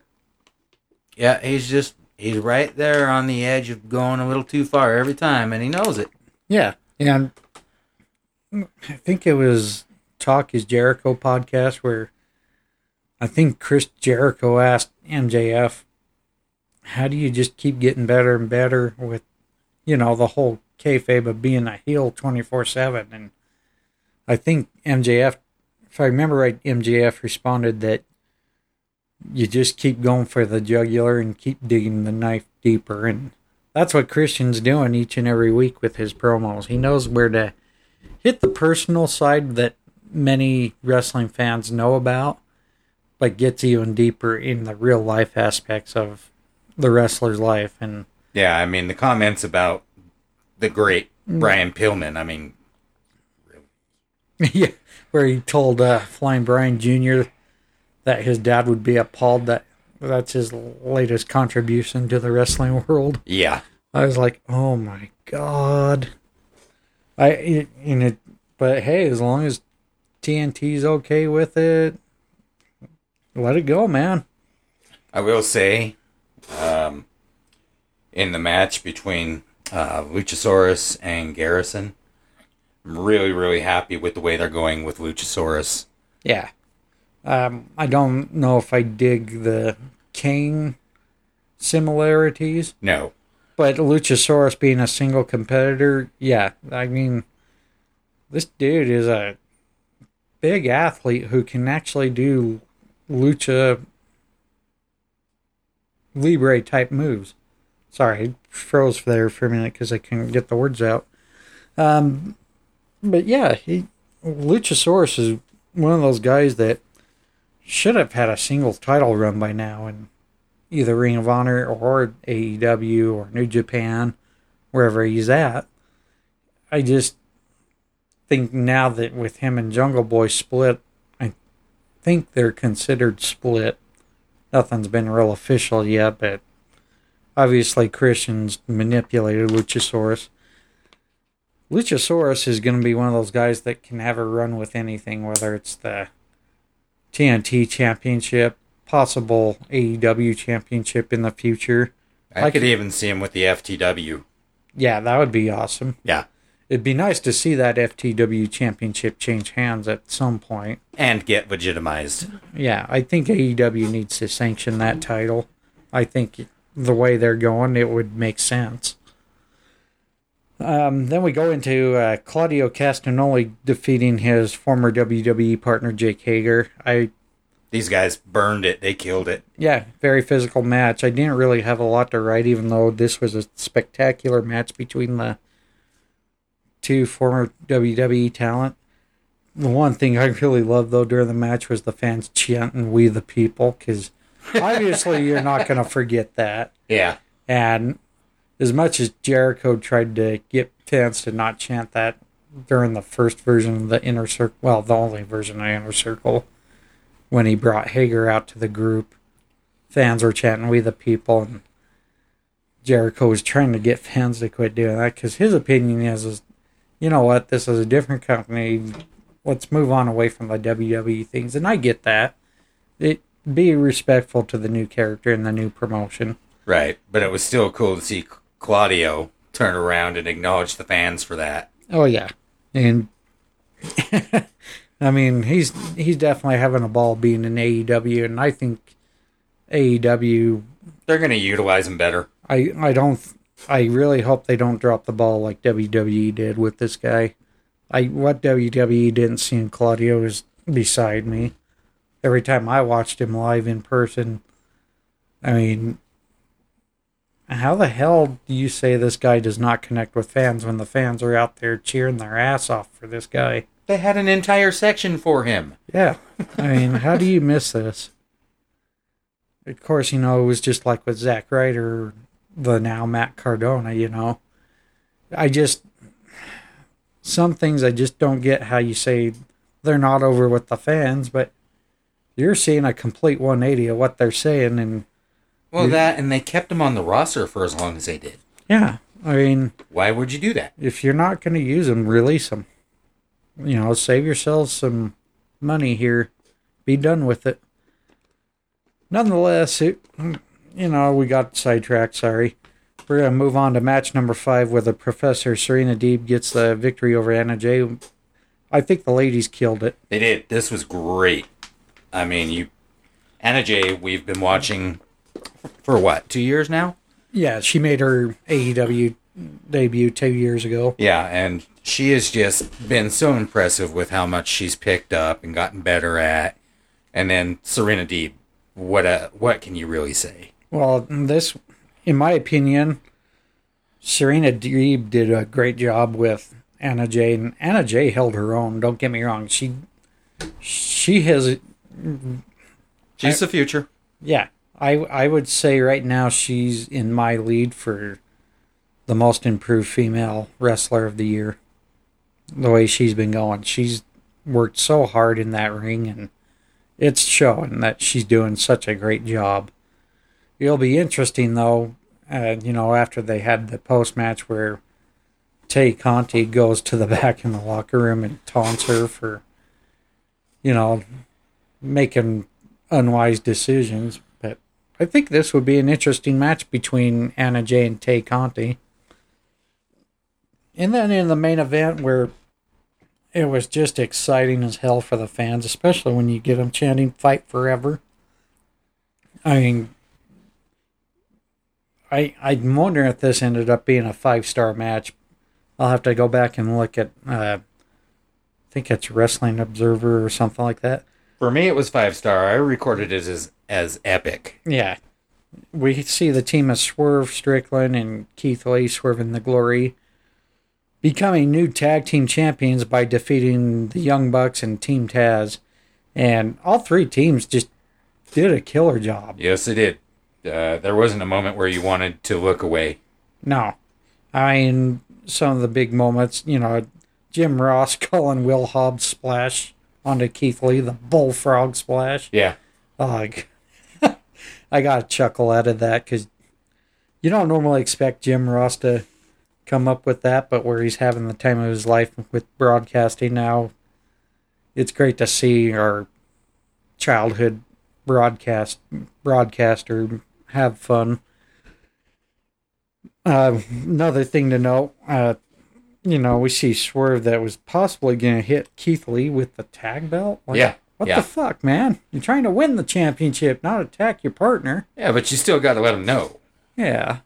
Yeah, he's just he's right there on the edge of going a little too far every time, and he knows it. Yeah, and I think it was Talk is Jericho podcast where I think Chris Jericho asked MJF, "How do you just keep getting better and better with, you know, the whole kayfabe of being a heel twenty four 7 And I think MJF, if I remember right, MJF responded that you just keep going for the jugular and keep digging the knife deeper. And that's what Christian's doing each and every week with his promos. He knows where to hit the personal side that many wrestling fans know about, but gets even deeper in the real life aspects of the wrestler's life. And yeah, I mean, the comments about the great Brian Pillman, I mean, really. yeah, where he told uh, Flying Brian Jr that his dad would be appalled that that's his latest contribution to the wrestling world. Yeah. I was like, oh my god. I in it, but hey, as long as TNT's okay with it, let it go, man. I will say, in the match between uh, Luchasaurus and Garrison, I'm really, really happy with the way they're going with Luchasaurus. Yeah. Um, I don't know if I dig the Kane similarities. No. But Luchasaurus being a single competitor, yeah. I mean, this dude is a big athlete who can actually do lucha libre type moves. Sorry, froze there for a minute because I couldn't get the words out. Um, but yeah, he Luchasaurus is one of those guys that should have had a single title run by now in either Ring of Honor or AEW or New Japan, wherever he's at. I just think now that with him and Jungle Boy split, I think they're considered split. Nothing's been real official yet, but obviously Christian's manipulated Luchasaurus. Luchasaurus is going to be one of those guys that can have a run with anything, whether it's the TNT championship, possible AEW championship in the future. I, I could even see him with the FTW. Yeah, that would be awesome. Yeah. It'd be nice to see that FTW championship change hands at some point. And get legitimized. Yeah, I think AEW needs to sanction that title. I think the way they're going, it would make sense. Um, then we go into uh, Claudio Castagnoli defeating his former WWE partner Jake Hager. I these guys burned it; they killed it. Yeah, very physical match. I didn't really have a lot to write, even though this was a spectacular match between the two former WWE talent. The one thing I really loved though during the match was the fans chanting "We the People" because obviously you're not going to forget that. Yeah, and as much as Jericho tried to get fans to not chant that, during the first version of the inner circle, well, the only version of inner circle, when he brought Hager out to the group, fans were chanting, "We the people," and Jericho was trying to get fans to quit doing that because his opinion is, is, you know what, this is a different company. Let's move on away from the WWE things, and I get that. It be respectful to the new character and the new promotion. Right, but it was still cool to see Claudio turn around and acknowledge the fans for that. Oh yeah, and I mean he's he's definitely having a ball being in AEW, and I think AEW. They're going to utilize him better. I I don't. I really hope they don't drop the ball like WWE did with this guy. I what WWE didn't see in Claudio is beside me. Every time I watched him live in person, I mean, how the hell do you say this guy does not connect with fans when the fans are out there cheering their ass off for this guy? They had an entire section for him. Yeah. I mean, how do you miss this? Of course, you know, it was just like with Zack Ryder, the now Matt Cardona, you know. I just, some things I just don't get how you say they're not over with the fans, but you're seeing a complete 180 of what they're saying. And Well, that and they kept him on the roster for as long as they did. yeah, I mean, Why would you do that? if you're not going to use them, release them. You know, save yourselves some money here. Be done with it. Nonetheless, it, you know, we got sidetracked. Sorry. We're going to move on to match number five where the Professor Serena Deeb gets the victory over Anna Jay. I think the ladies killed it. They did. This was great. I mean, you, Anna Jay, we've been watching for what two years now. Yeah, she made her AEW debut two years ago. Yeah, and she has just been so impressive with how much she's picked up and gotten better at. And then Serena Deeb, what a what can you really say? Well, this, in my opinion, Serena Deeb did a great job with Anna Jay, and Anna Jay held her own. Don't get me wrong; she she has, She's the future. yeah. I I would say right now she's in my lead for the most improved female wrestler of the year. The way she's been going, she's worked so hard in that ring, and it's showing that she's doing such a great job. It'll be interesting though, uh, you know, after they had the post match where Tay Conti goes to the back in the locker room and taunts her for, you know, making unwise decisions. But I think this would be an interesting match between Anna Jay and Tay Conti. And then in the main event where it was just exciting as hell for the fans, especially when you get them chanting "Fight Forever." I mean, I I'm wondering if this ended up being a five star match. I'll have to go back and look at. Uh, I think it's Wrestling Observer or something like that. For me, it was five star. I recorded it as as epic. Yeah, we see the team of Swerve Strickland and Keith Lee Swerving the Glory becoming new tag team champions by defeating the Young Bucks and Team Taz, and all three teams just did a killer job. Yes, it did. Uh, there wasn't a moment where you wanted to look away. No, I mean some of the big moments. You know, Jim Ross calling Will Hobbs splash onto Keith Lee, the bullfrog splash. Yeah, Ugh. I got a chuckle out of that because you don't normally expect Jim Ross to come up with that, but where he's having the time of his life with broadcasting now, it's great to see our childhood broadcast broadcaster have fun. Uh, another thing to note, uh, you know, we see Swerve that was possibly going to hit Keith Lee with the tag belt. Like, Yeah, What yeah. the fuck, man? You're trying to win the championship, not attack your partner. yeah, but you still got to let him know. Yeah.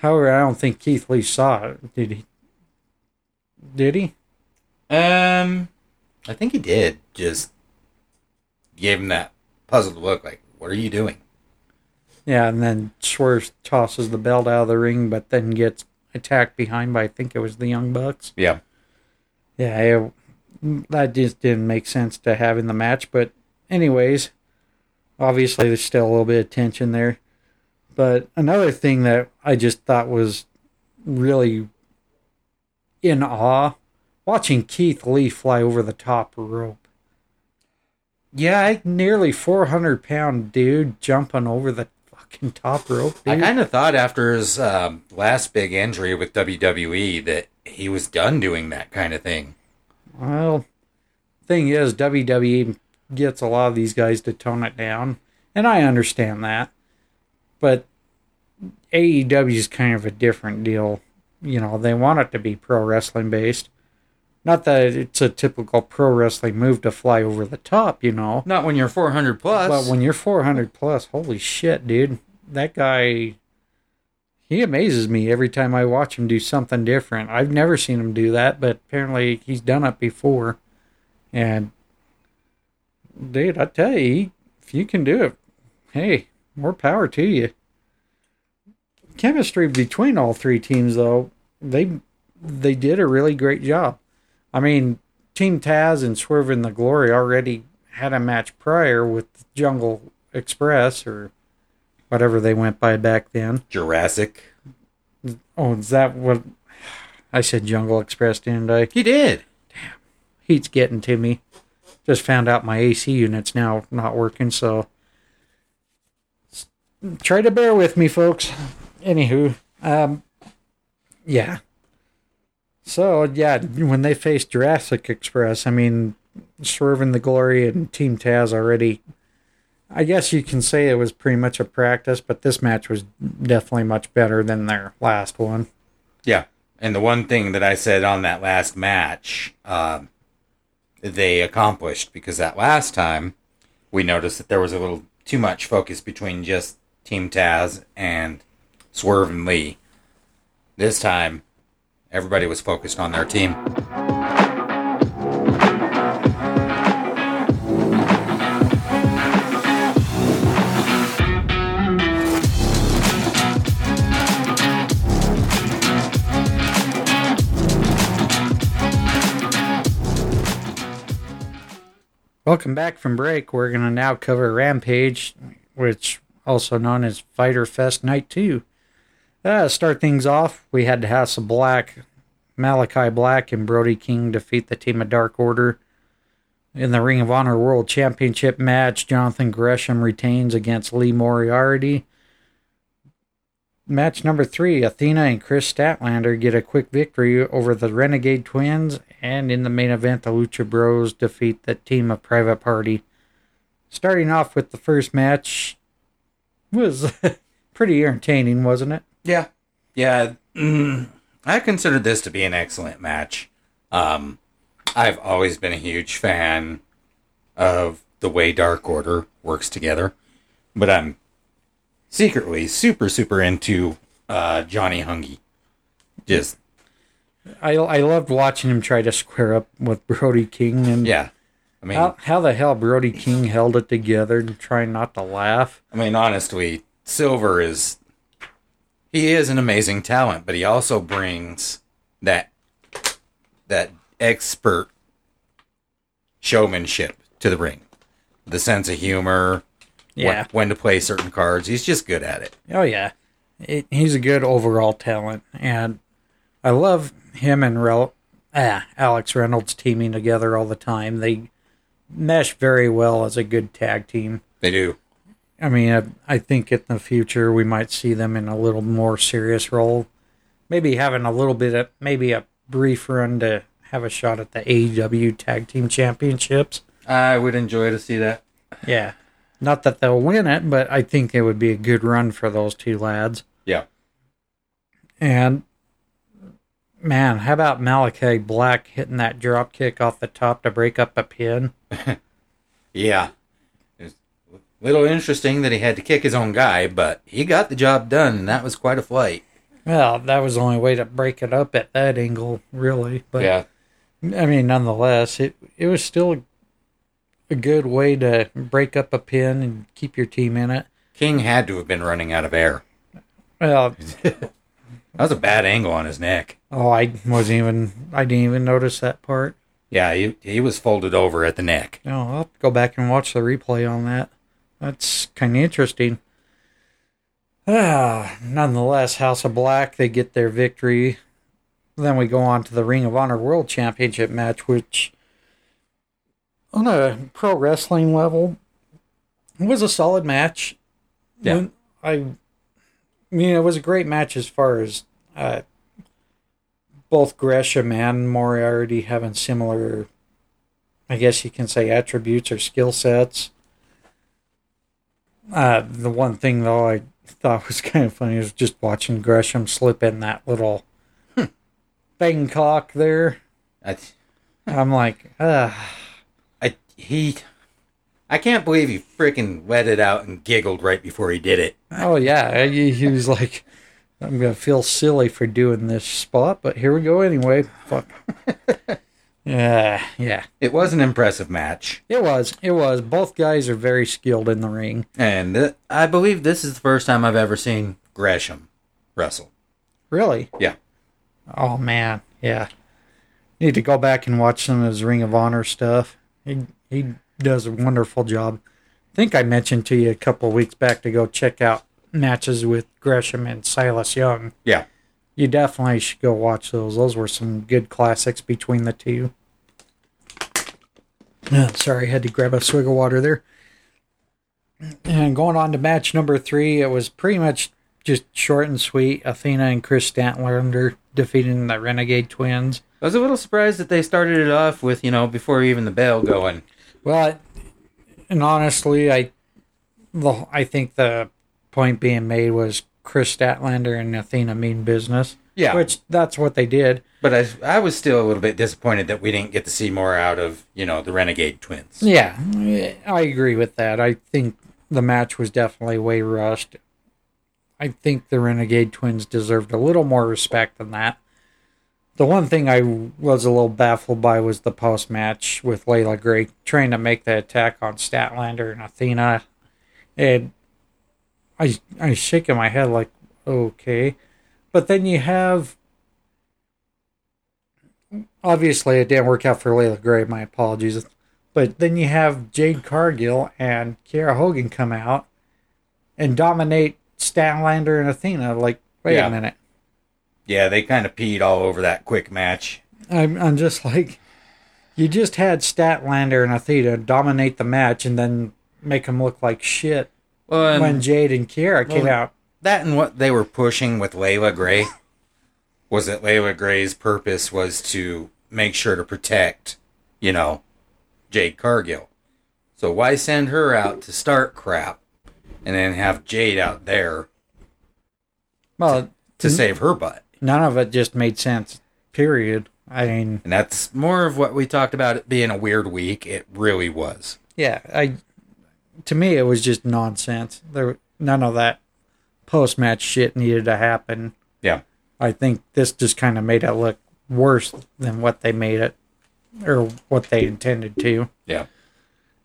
However, I don't think Keith Lee saw it. Did he? Did he? Um, I think he did. Just gave him that puzzled look, like, "What are you doing?" Yeah, and then Swerve tosses the belt out of the ring, but then gets attacked behind by I think it was the Young Bucks. Yeah, Yeah, it, that just didn't make sense to have in the match. But, anyways, obviously there's still a little bit of tension there. But another thing that I just thought was really in awe watching Keith Lee fly over the top rope. Yeah, nearly 400 pound dude jumping over the fucking top rope. I kind of thought after his um, last big injury with WWE that he was done doing that kind of thing. Well, thing is, WWE gets a lot of these guys to tone it down, and I understand that. But AEW is kind of a different deal. You know, they want it to be pro wrestling based. Not that it's a typical pro wrestling move to fly over the top, you know. Not when you're 400 plus. But when you're 400 plus, holy shit, dude. That guy, he amazes me every time I watch him do something different. I've never seen him do that, but apparently he's done it before. And, dude, I tell you, if you can do it, hey, more power to you. Chemistry between all three teams, though, they they did a really great job. I mean, Team Taz and Swerve in the Glory already had a match prior with Jungle Express or whatever they went by back then. Jurassic. Oh, is that what I said? Jungle Express, didn't I? He did. Damn, Heat's getting to me. Just found out my AC unit's now not working, so try to bear with me, folks. Anywho, um, yeah. So yeah, when they faced Jurassic Express, I mean, Swerving the Glory and Team Taz already. I guess you can say it was pretty much a practice, but this match was definitely much better than their last one. Yeah. And the one thing that I said on that last match, um, they accomplished because that last time we noticed that there was a little too much focus between just Team Taz and Swerve and Lee. This time, everybody was focused on their team. Welcome back from break. We're going to now cover Rampage, which also known as Fyter Fest Night 2. Uh, start things off, we had House of Black, Malachi Black, and Brody King defeat the team of Dark Order. In the Ring of Honor World Championship match, Jonathan Gresham retains against Lee Moriarty. Match number three, Athena and Kris Statlander get a quick victory over the Renegade Twins, and in the main event, the Lucha Bros defeat the team of Private Party. Starting off with the first match was pretty entertaining, wasn't it? Yeah. Yeah. mm, I consider this to be an excellent match. Um, I've always been a huge fan of the way Dark Order works together, but I'm secretly super, super into uh, Johnny Hungee. Just, I I loved watching him try to square up with Brody King and yeah. I mean, how how the hell Brody King held it together and trying not to laugh. I mean, honestly, Silver is he is an amazing talent, but he also brings that that expert showmanship to the ring, the sense of humor, Yeah. when, when to play certain cards. He's just good at it. Oh yeah, it, he's a good overall talent, and I love him and Rel- ah, Alex Reynolds teaming together all the time. They mesh very well as a good tag team. They do. I mean, I, I think in the future we might see them in a little more serious role. Maybe having a little bit of maybe a brief run to have a shot at the AEW Tag Team Championships. I would enjoy to see that. Yeah, not that they'll win it, but I think it would be a good run for those two lads. Yeah. And man, how about Malachi Black hitting that drop kick off the top to break up a pin? Yeah. Little interesting that he had to kick his own guy, but he got the job done, and that was quite a flight. Well, that was the only way to break it up at that angle, really. But yeah. I mean, nonetheless, it it was still a good way to break up a pin and keep your team in it. King had to have been running out of air. Well, That was a bad angle on his neck. oh, I wasn't even I didn't even notice that part. Yeah, he, he was folded over at the neck. Oh, I'll go back and watch the replay on that. That's kind of interesting. Ah, nonetheless, House of Black they get their victory. then we go on to the Ring of Honor World Championship match, which on a pro wrestling level was a solid match. Yeah. When I, I mean, it was a great match as far as uh, both Gresham and Moriarty having similar, I guess you can say, attributes or skill sets. Uh, the one thing though I thought was kind of funny was just watching Gresham slip in that little Bangkok there. I, I'm like, I he, I can't believe he freaking let it out and giggled right before he did it. oh yeah. He, he was like, I'm gonna feel silly for doing this spot, but here we go anyway. Fuck. yeah, yeah. It was an impressive match, It was. It was. Both guys are very skilled in the ring. and th- I believe this is the first time I've ever seen Gresham wrestle. Really. Yeah. Oh man, yeah. Need to go back and watch some of his Ring of Honor stuff. He he does a wonderful job. I think I mentioned to you a couple of weeks back to go check out matches with Gresham and Silas Young. Yeah. You definitely should go watch those. Those were some good classics between the two. Yeah, sorry, I had to grab a swig of water there. And going on to match number three, it was pretty much just short and sweet. Athena and Kris Statlander defeating the Renegade Twins. I was a little surprised that they started it off with, you know, before even the bell going. Well, and honestly, I the I think the point being made was Kris Statlander and Athena mean business. Yeah. which that's what they did. But I, I was still a little bit disappointed that we didn't get to see more out of, you know, the Renegade Twins. Yeah, I agree with that. I think the match was definitely way rushed. I think the Renegade Twins deserved a little more respect than that. The one thing I was a little baffled by was the post match with Leila Grey trying to make the attack on Statlander and Athena. And I I shaking my head like, okay. But then you have obviously it didn't work out for Leila Grey, my apologies. But then you have Jade Cargill and Kiera Hogan come out and dominate Statlander and Athena. Like, wait Yeah. a minute. Yeah, they kind of peed all over that quick match. I'm, I'm just like, you just had Statlander and Athena dominate the match and then make them look like shit Well, and when Jade and Kiera came out. that and what they were pushing with Leila Grey was that Leila Grey's purpose was to make sure to protect, you know, Jade Cargill. So why send her out to start crap and then have Jade out there Well, to save her butt? none of it just made sense, period. I mean, And that's more of what we talked about it being a weird week. It really was. yeah, I to me it was just nonsense. There none of that post match shit needed to happen. Yeah. I think this just kind of made it look worse than what they made it or what they intended to. Yeah.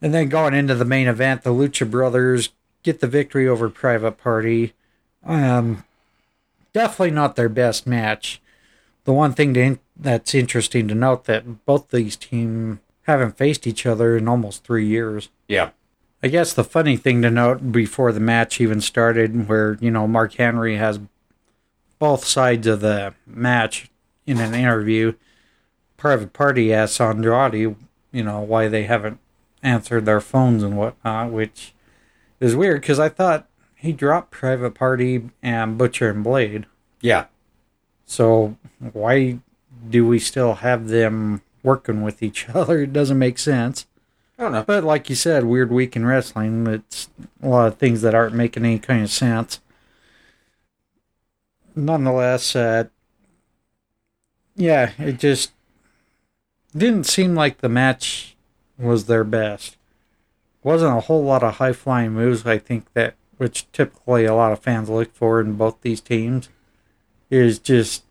And then going into the main event, the Lucha Brothers get the victory over Private Party. Um, definitely not their best match. The one thing to, that's interesting to note that both these teams haven't faced each other in almost three years. Yeah. I guess the funny thing to note before the match even started, where you know Mark Henry has both sides of the match in an interview. Private Party asks Andrade, you know, why they haven't answered their phones and whatnot, which is weird because I thought he dropped Private Party and Butcher and Blade. Yeah. So why do we still have them working with each other? It doesn't make sense. Don't know. But like you said, weird week in wrestling. It's a lot of things that aren't making any kind of sense. Nonetheless, uh, yeah, it just didn't seem like the match was their best. Wasn't a whole lot of high flying moves. I think that which typically a lot of fans look for in both these teams is just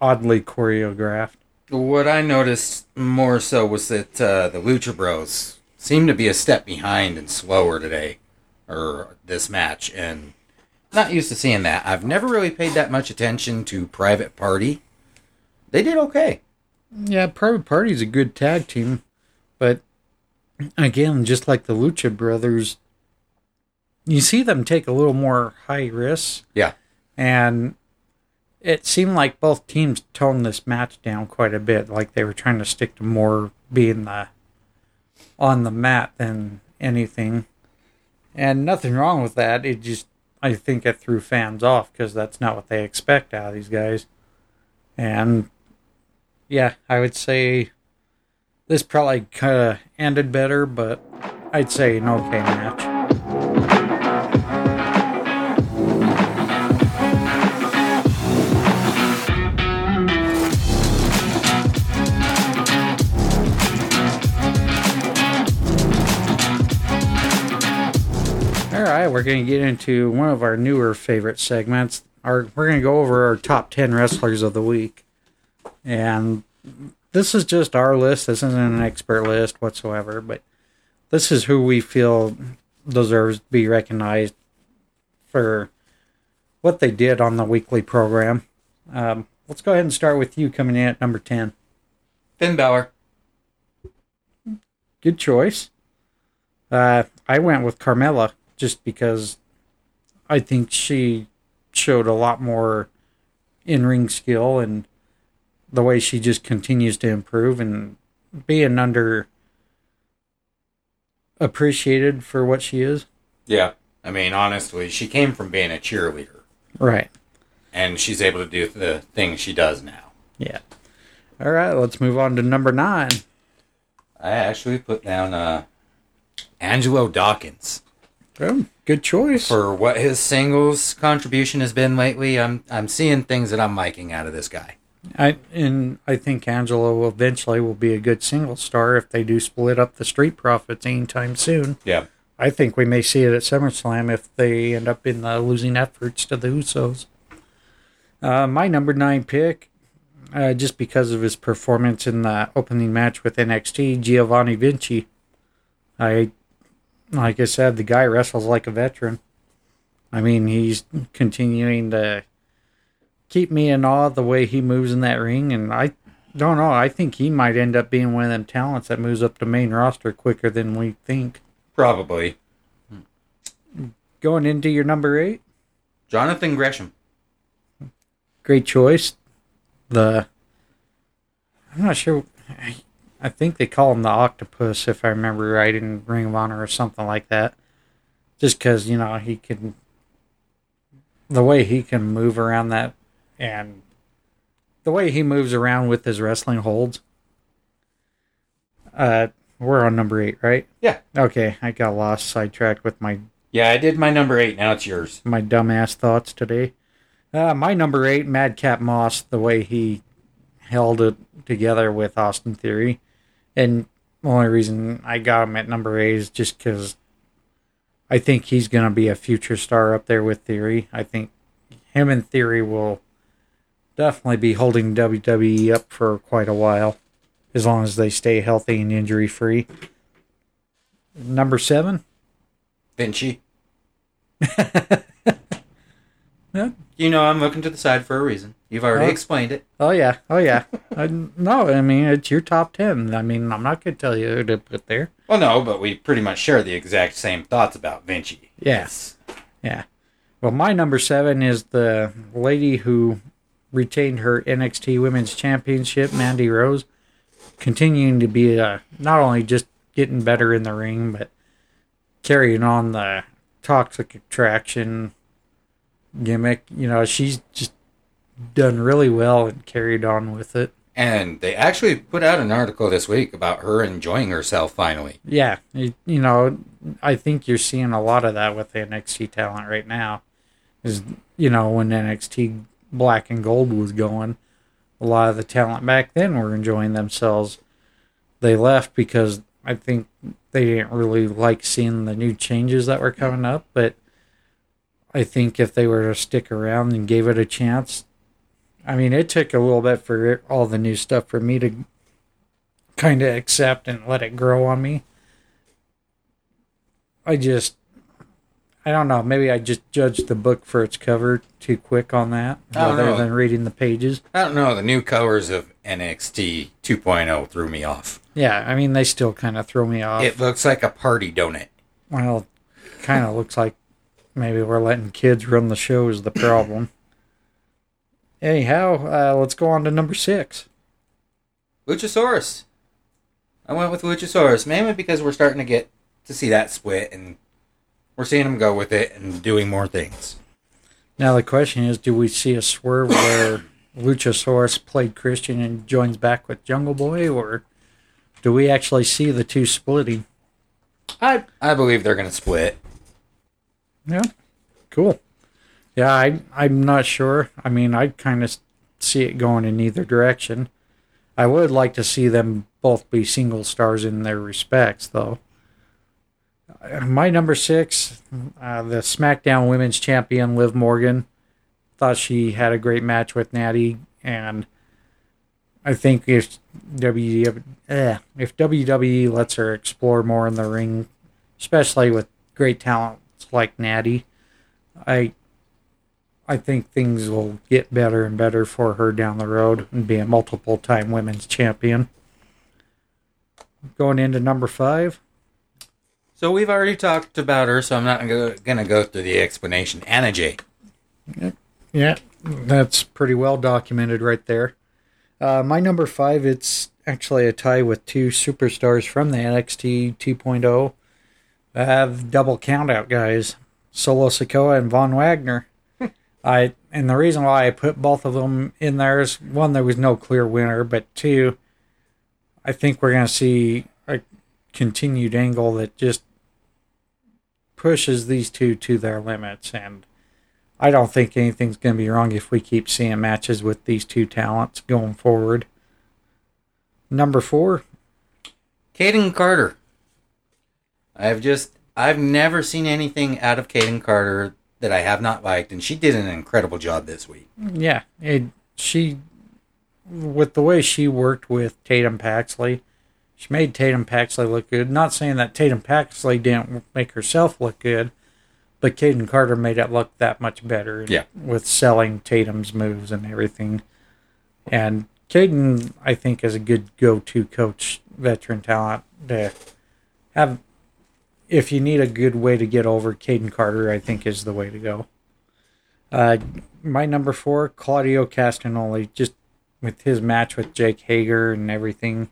oddly choreographed. What I noticed more so was that uh, the Lucha Bros seemed to be a step behind and slower today, or this match, and not used to seeing that. I've never really paid that much attention to Private Party. They did okay. Yeah, Private Party's a good tag team, but again, just like the Lucha Brothers, you see them take a little more high risks, Yeah. and it seemed like both teams toned this match down quite a bit. Like they were trying to stick to more being the on the mat than anything. And nothing wrong with that. It just I think it threw fans off because that's not what they expect out of these guys. And yeah, I would say this probably kind of ended better, but I'd say an okay match. All right, we're going to get into one of our newer favorite segments. Our we're going to go over our top 10 wrestlers of the week. And this is just our list. This isn't an expert list whatsoever, but this is who we feel deserves to be recognized for what they did on the weekly program. Um, let's go ahead and start with you coming in at number 10. Finn Balor. Good choice. Uh, I went with Carmella just because I think she showed a lot more in ring skill and the way she just continues to improve and being under appreciated for what she is. Yeah. I mean, honestly, she came from being a cheerleader, Right. and she's able to do the things she does now. Yeah. All right, let's move on to number nine. I actually put down uh, Angelo Dawkins Oh, good choice. for what his singles contribution has been lately. I'm I'm seeing things that I'm liking out of this guy. I and I think Angelo eventually will be a good single star if they do split up the Street Profits anytime soon. Yeah. I think we may see it at SummerSlam if they end up in the losing efforts to the Usos. Uh, my number nine pick, uh, just because of his performance in the opening match with NXT, Giovanni Vinci. I, like I said, the guy wrestles like a veteran. I mean, he's continuing to keep me in awe of the way he moves in that ring, and I don't know. I think he might end up being one of them talents that moves up to main roster quicker than we think. Probably. Going into your number eight. Jonathan Gresham. great choice. The I'm not sure. I, think they call him the octopus, if I remember right, in Ring of Honor or something like that. Just because you know he can, the way he can move around that, and the way he moves around with his wrestling holds. Uh, we're on number eight, right? Yeah. Okay, I got lost, sidetracked with my Yeah, I did my number eight. Now it's yours. my dumbass thoughts today. Uh, my number eight, Madcap Moss, the way he held it together with Austin Theory. And the only reason I got him at number eight is just because I think he's going to be a future star up there with Theory. I think him and Theory will definitely be holding WWE up for quite a while, as long as they stay healthy and injury free. Number seven, Vinci. Yeah. You know, I'm looking to the side for a reason. You've already Oh. explained it. Oh yeah, oh yeah. I, no, I mean it's your top ten. I mean I'm not gonna tell you who to put there. Well, no, but we pretty much share the exact same thoughts about Vinci. Yes, yeah. Well, my number seven is the lady who retained her NXT Women's Championship, Mandy Rose, continuing to be uh, not only just getting better in the ring, but carrying on the toxic attraction gimmick. You know, she's just done really well and carried on with it. And they actually put out an article this week about her enjoying herself finally. Yeah, you, you know, I think you're seeing a lot of that with NXT talent right now. Is you know when NXT Black and Gold was going, a lot of the talent back then were enjoying themselves. They left because I think they didn't really like seeing the new changes that were coming up. But I think if they were to stick around and gave it a chance, I mean, it took a little bit for all the new stuff for me to kind of accept and let it grow on me. I just, I don't know. Maybe I just judged the book for its cover too quick on that, rather know. than reading the pages. I don't know, the new covers of NXT 2.0 threw me off. Yeah, I mean, they still kind of throw me off. It looks like a party donut. well, kind of looks like maybe we're letting kids run the show is the problem. Anyhow, uh, let's go on to number six. Luchasaurus. I went with Luchasaurus mainly because we're starting to get to see that split, and we're seeing him go with it and doing more things. Now the question is, do we see a swerve where Luchasaurus played Christian and joins back with Jungle Boy, or do we actually see the two splitting? I I believe they're going to split. Yeah, cool. Yeah, I I'm not sure. I mean, I kind of see it going in either direction. I would like to see them both be single stars in their respects, though. Uh, My number six, uh, the SmackDown Women's Champion Liv Morgan, thought she had a great match with Natty, and I think if WWE, eh, if WWE lets her explore more in the ring, especially with great talents like Natty, I I think things will get better and better for her down the road and be a multiple time women's champion. Going into number five. So we've already talked about her, so I'm not going to go through the explanation. Anna Jay. Yeah, that's pretty well documented right there. Uh, my number five, it's actually a tie with two superstars from the NXT 2.0. I have double countout guys, Solo Sikoa and Von Wagner. I and the reason why I put both of them in there is one, there was no clear winner, but two, I think we're going to see a continued angle that just pushes these two to their limits and I don't think anything's going to be wrong if we keep seeing matches with these two talents going forward. Number four, Kayden Carter. I've just I've never seen anything out of Kayden Carter that I have not liked, and she did an incredible job this week. yeah, it, she, with the way she worked with Tatum Paxley, she made Tatum Paxley look good. Not saying that Tatum Paxley didn't make herself look good, but Kayden Carter made it look that much better. Yeah. with selling Tatum's moves and everything. And Kayden, I think, is a good go-to coach, veteran talent to have. If you need a good way to get over Kayden Carter, I think is the way to go. Uh, my number four, Claudio Castagnoli, just with his match with Jake Hager and everything.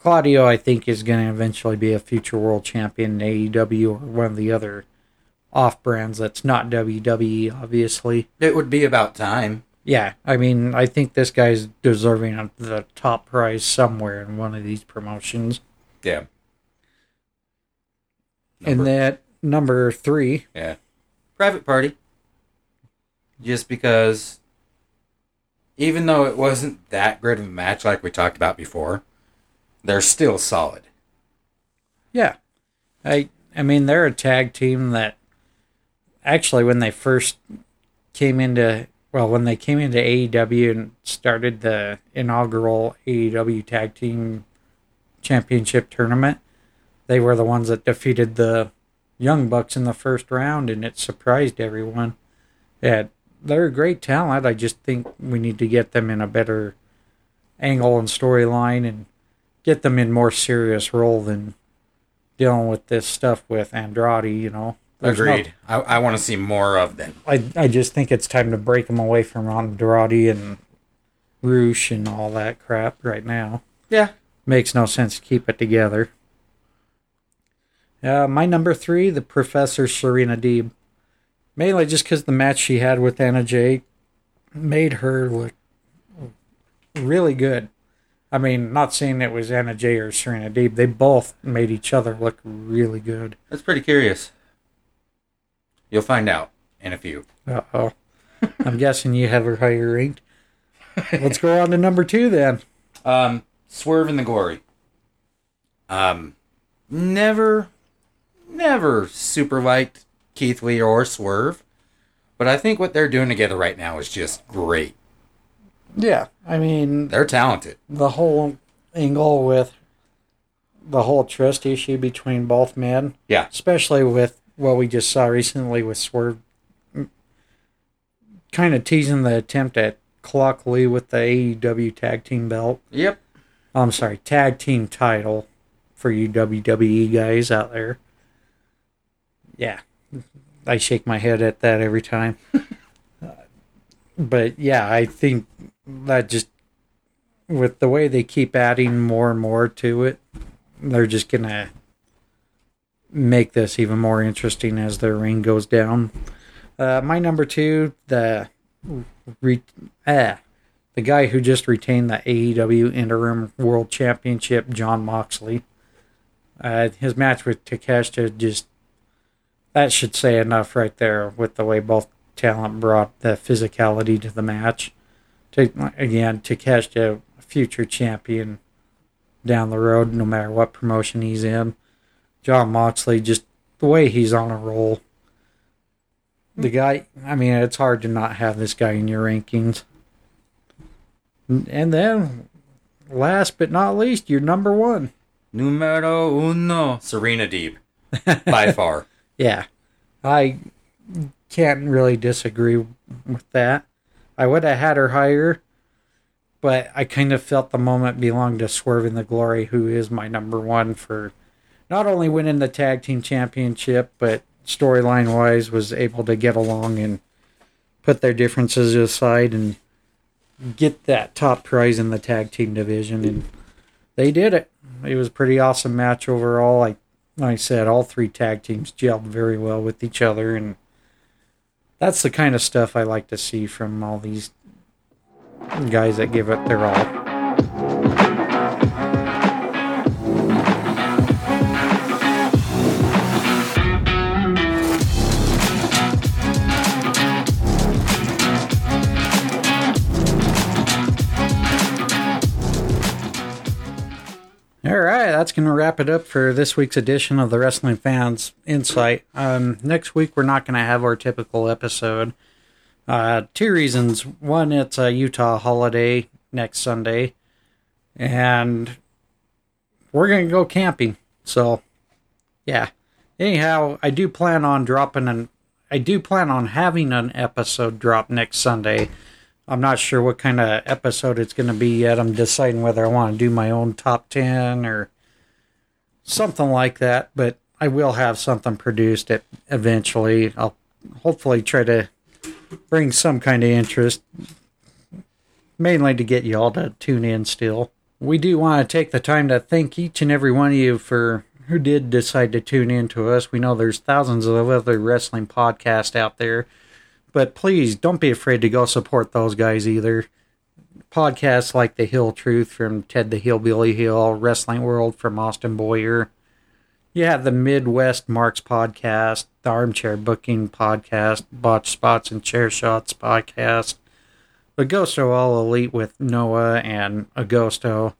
Claudio, I think, is going to eventually be a future world champion in AEW or one of the other off brands that's not WWE, obviously. It would be about time. Yeah, I mean, I think this guy's deserving of the top prize somewhere in one of these promotions. Yeah. And that number three, Yeah. Private Party. Just because, even though it wasn't that great of a match like we talked about before, they're still solid. yeah, I I mean they're a tag team that actually when they first came into well when they came into AEW and started the inaugural AEW tag team championship tournament, they were the ones that defeated the Young Bucks in the first round, and it surprised everyone. Yeah, they're a great talent. I just think we need to get them in a better angle and storyline, and get them in more serious role than dealing with this stuff with Andrade. You know, There's no- Agreed. I, I want to see more of them. I I just think it's time to break them away from Andrade and Rush and all that crap right now. Yeah. Makes no sense to keep it together. Uh, my number three, the Professor Serena Deeb. Mainly just because the match she had with Anna Jay made her look really good. I mean, not saying it was Anna Jay or Serena Deeb. They both made each other look really good. That's pretty curious. You'll find out in a few. Uh oh. I'm guessing you have her higher ranked. Let's go on to number two then. Um, Swerve in the Glory. Um, never, never super liked Keith Lee or Swerve, but I think what they're doing together right now is just great. Yeah, I mean, They're talented. the whole angle with the whole trust issue between both men, Yeah. especially with what we just saw recently with Swerve, kind of teasing the attempt at Clock Lee with the AEW tag team belt. Yep. I'm sorry, tag team title for you WWE guys out there. Yeah, I shake my head at that every time. But yeah, I think that just with the way they keep adding more and more to it, they're just gonna make this even more interesting as their ring goes down. Uh, my number two, the re- ah, the guy who just retained the AEW Interim World Championship, Jon Moxley. Uh, his match with Takeshita just that should say enough right there with the way both talent brought the physicality to the match. Again, to, again, Takeshita, future champion down the road, no matter what promotion he's in. Jon Moxley, just the way he's on a roll. The hmm. guy, I mean, it's hard to not have this guy in your rankings. And then, last but not least, your number one. Numero uno. Serena Deeb. By far. Yeah, I can't really disagree with that. I would have had her higher, but I kind of felt the moment belonged to Swerve in the Glory, who is my number one for not only winning the tag team championship, but storyline wise was able to get along and put their differences aside and get that top prize in the tag team division. And they did it. It was a pretty awesome match overall. Like, like I said, all three tag teams gelled very well with each other. And that's the kind of stuff I like to see from all these guys that give it their all. All right, that's going to wrap it up for this week's edition of the Wrestling Fans Incite. Um, next week, we're not going to have our typical episode. Uh, two reasons. One, it's a Utah holiday next Sunday, and we're going to go camping. So, yeah. Anyhow, I do plan on dropping an. I do plan on having an episode drop next Sunday. I'm not sure what kind of episode it's going to be yet. I'm deciding whether I want to do my own top 10 or something like that, but I will have something produced at, eventually. I'll hopefully try to bring some kind of interest, mainly to get you all to tune in still. We do want to take the time to thank each and every one of you for who did decide to tune in to us. We know there's thousands of other wrestling podcasts out there but please don't be afraid to go support those guys either. Podcasts like The Hill Truth from Ted the Hillbilly Hill, Wrestling World from Austin Boyer. You have the Midwest Marks podcast, the Armchair Booking podcast, Botch Spots and Chair Shots podcast, Agosto All Elite with Noah and Agosto.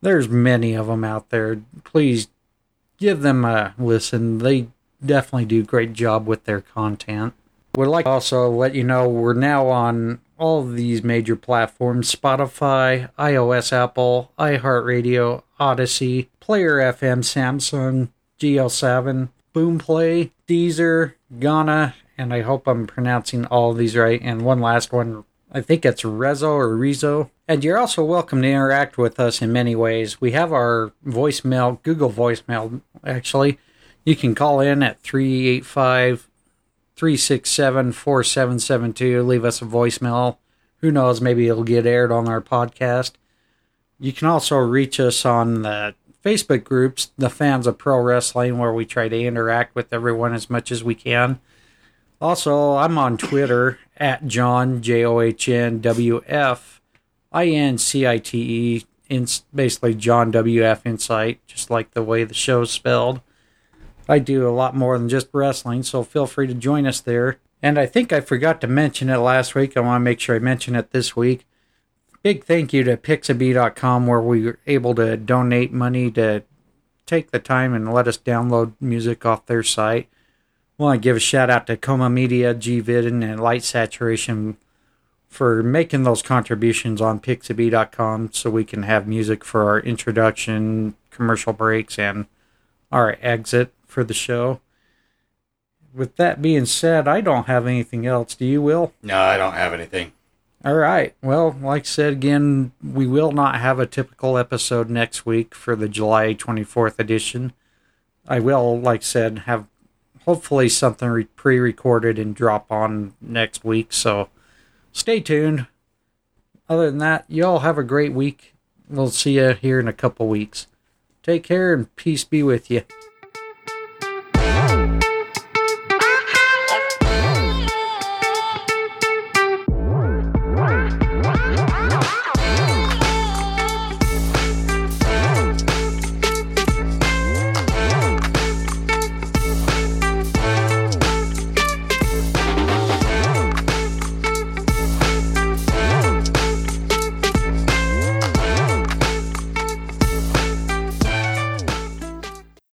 There's many of them out there. Please give them a listen. They definitely do a great job with their content. Would like also let you know we're now on all these major platforms Spotify, iOS, Apple, iHeartRadio, Odysee, Player FM, Samsung, GL7, Boomplay, Deezer, Gaana, and I hope I'm pronouncing all these right. And one last one, I think it's Rezo or Rezo. And you're also welcome to interact with us in many ways. We have our voicemail, Google voicemail, actually. You can call in at 385 367 4772. Leave us a voicemail. Who knows? Maybe it'll get aired on our podcast. You can also reach us on the Facebook groups, the fans of pro wrestling, where we try to interact with everyone as much as we can. Also, I'm on Twitter at John J O H N W F I N C I T E. Basically John W F Incite, just like the way the show's spelled. I do a lot more than just wrestling, so feel free to join us there. And I think I forgot to mention it last week. I want to make sure I mention it this week. Big thank you to Pixabay.com, where we were able to donate money to take the time and let us download music off their site. I want to give a shout out to Coma Media, Gvidon, and Light Saturation for making those contributions on Pixabay.com so we can have music for our introduction, commercial breaks, and our exit for the show. With that being said, I don't have anything else. Do you, Will? No, I don't have anything. All right. Well, like I said again, we will not have a typical episode next week for the July 24th edition. I will, like I said, have hopefully something re- pre recorded and drop on next week. So stay tuned. Other than that, y'all have a great week. We'll see you here in a couple weeks. Take care and peace be with you.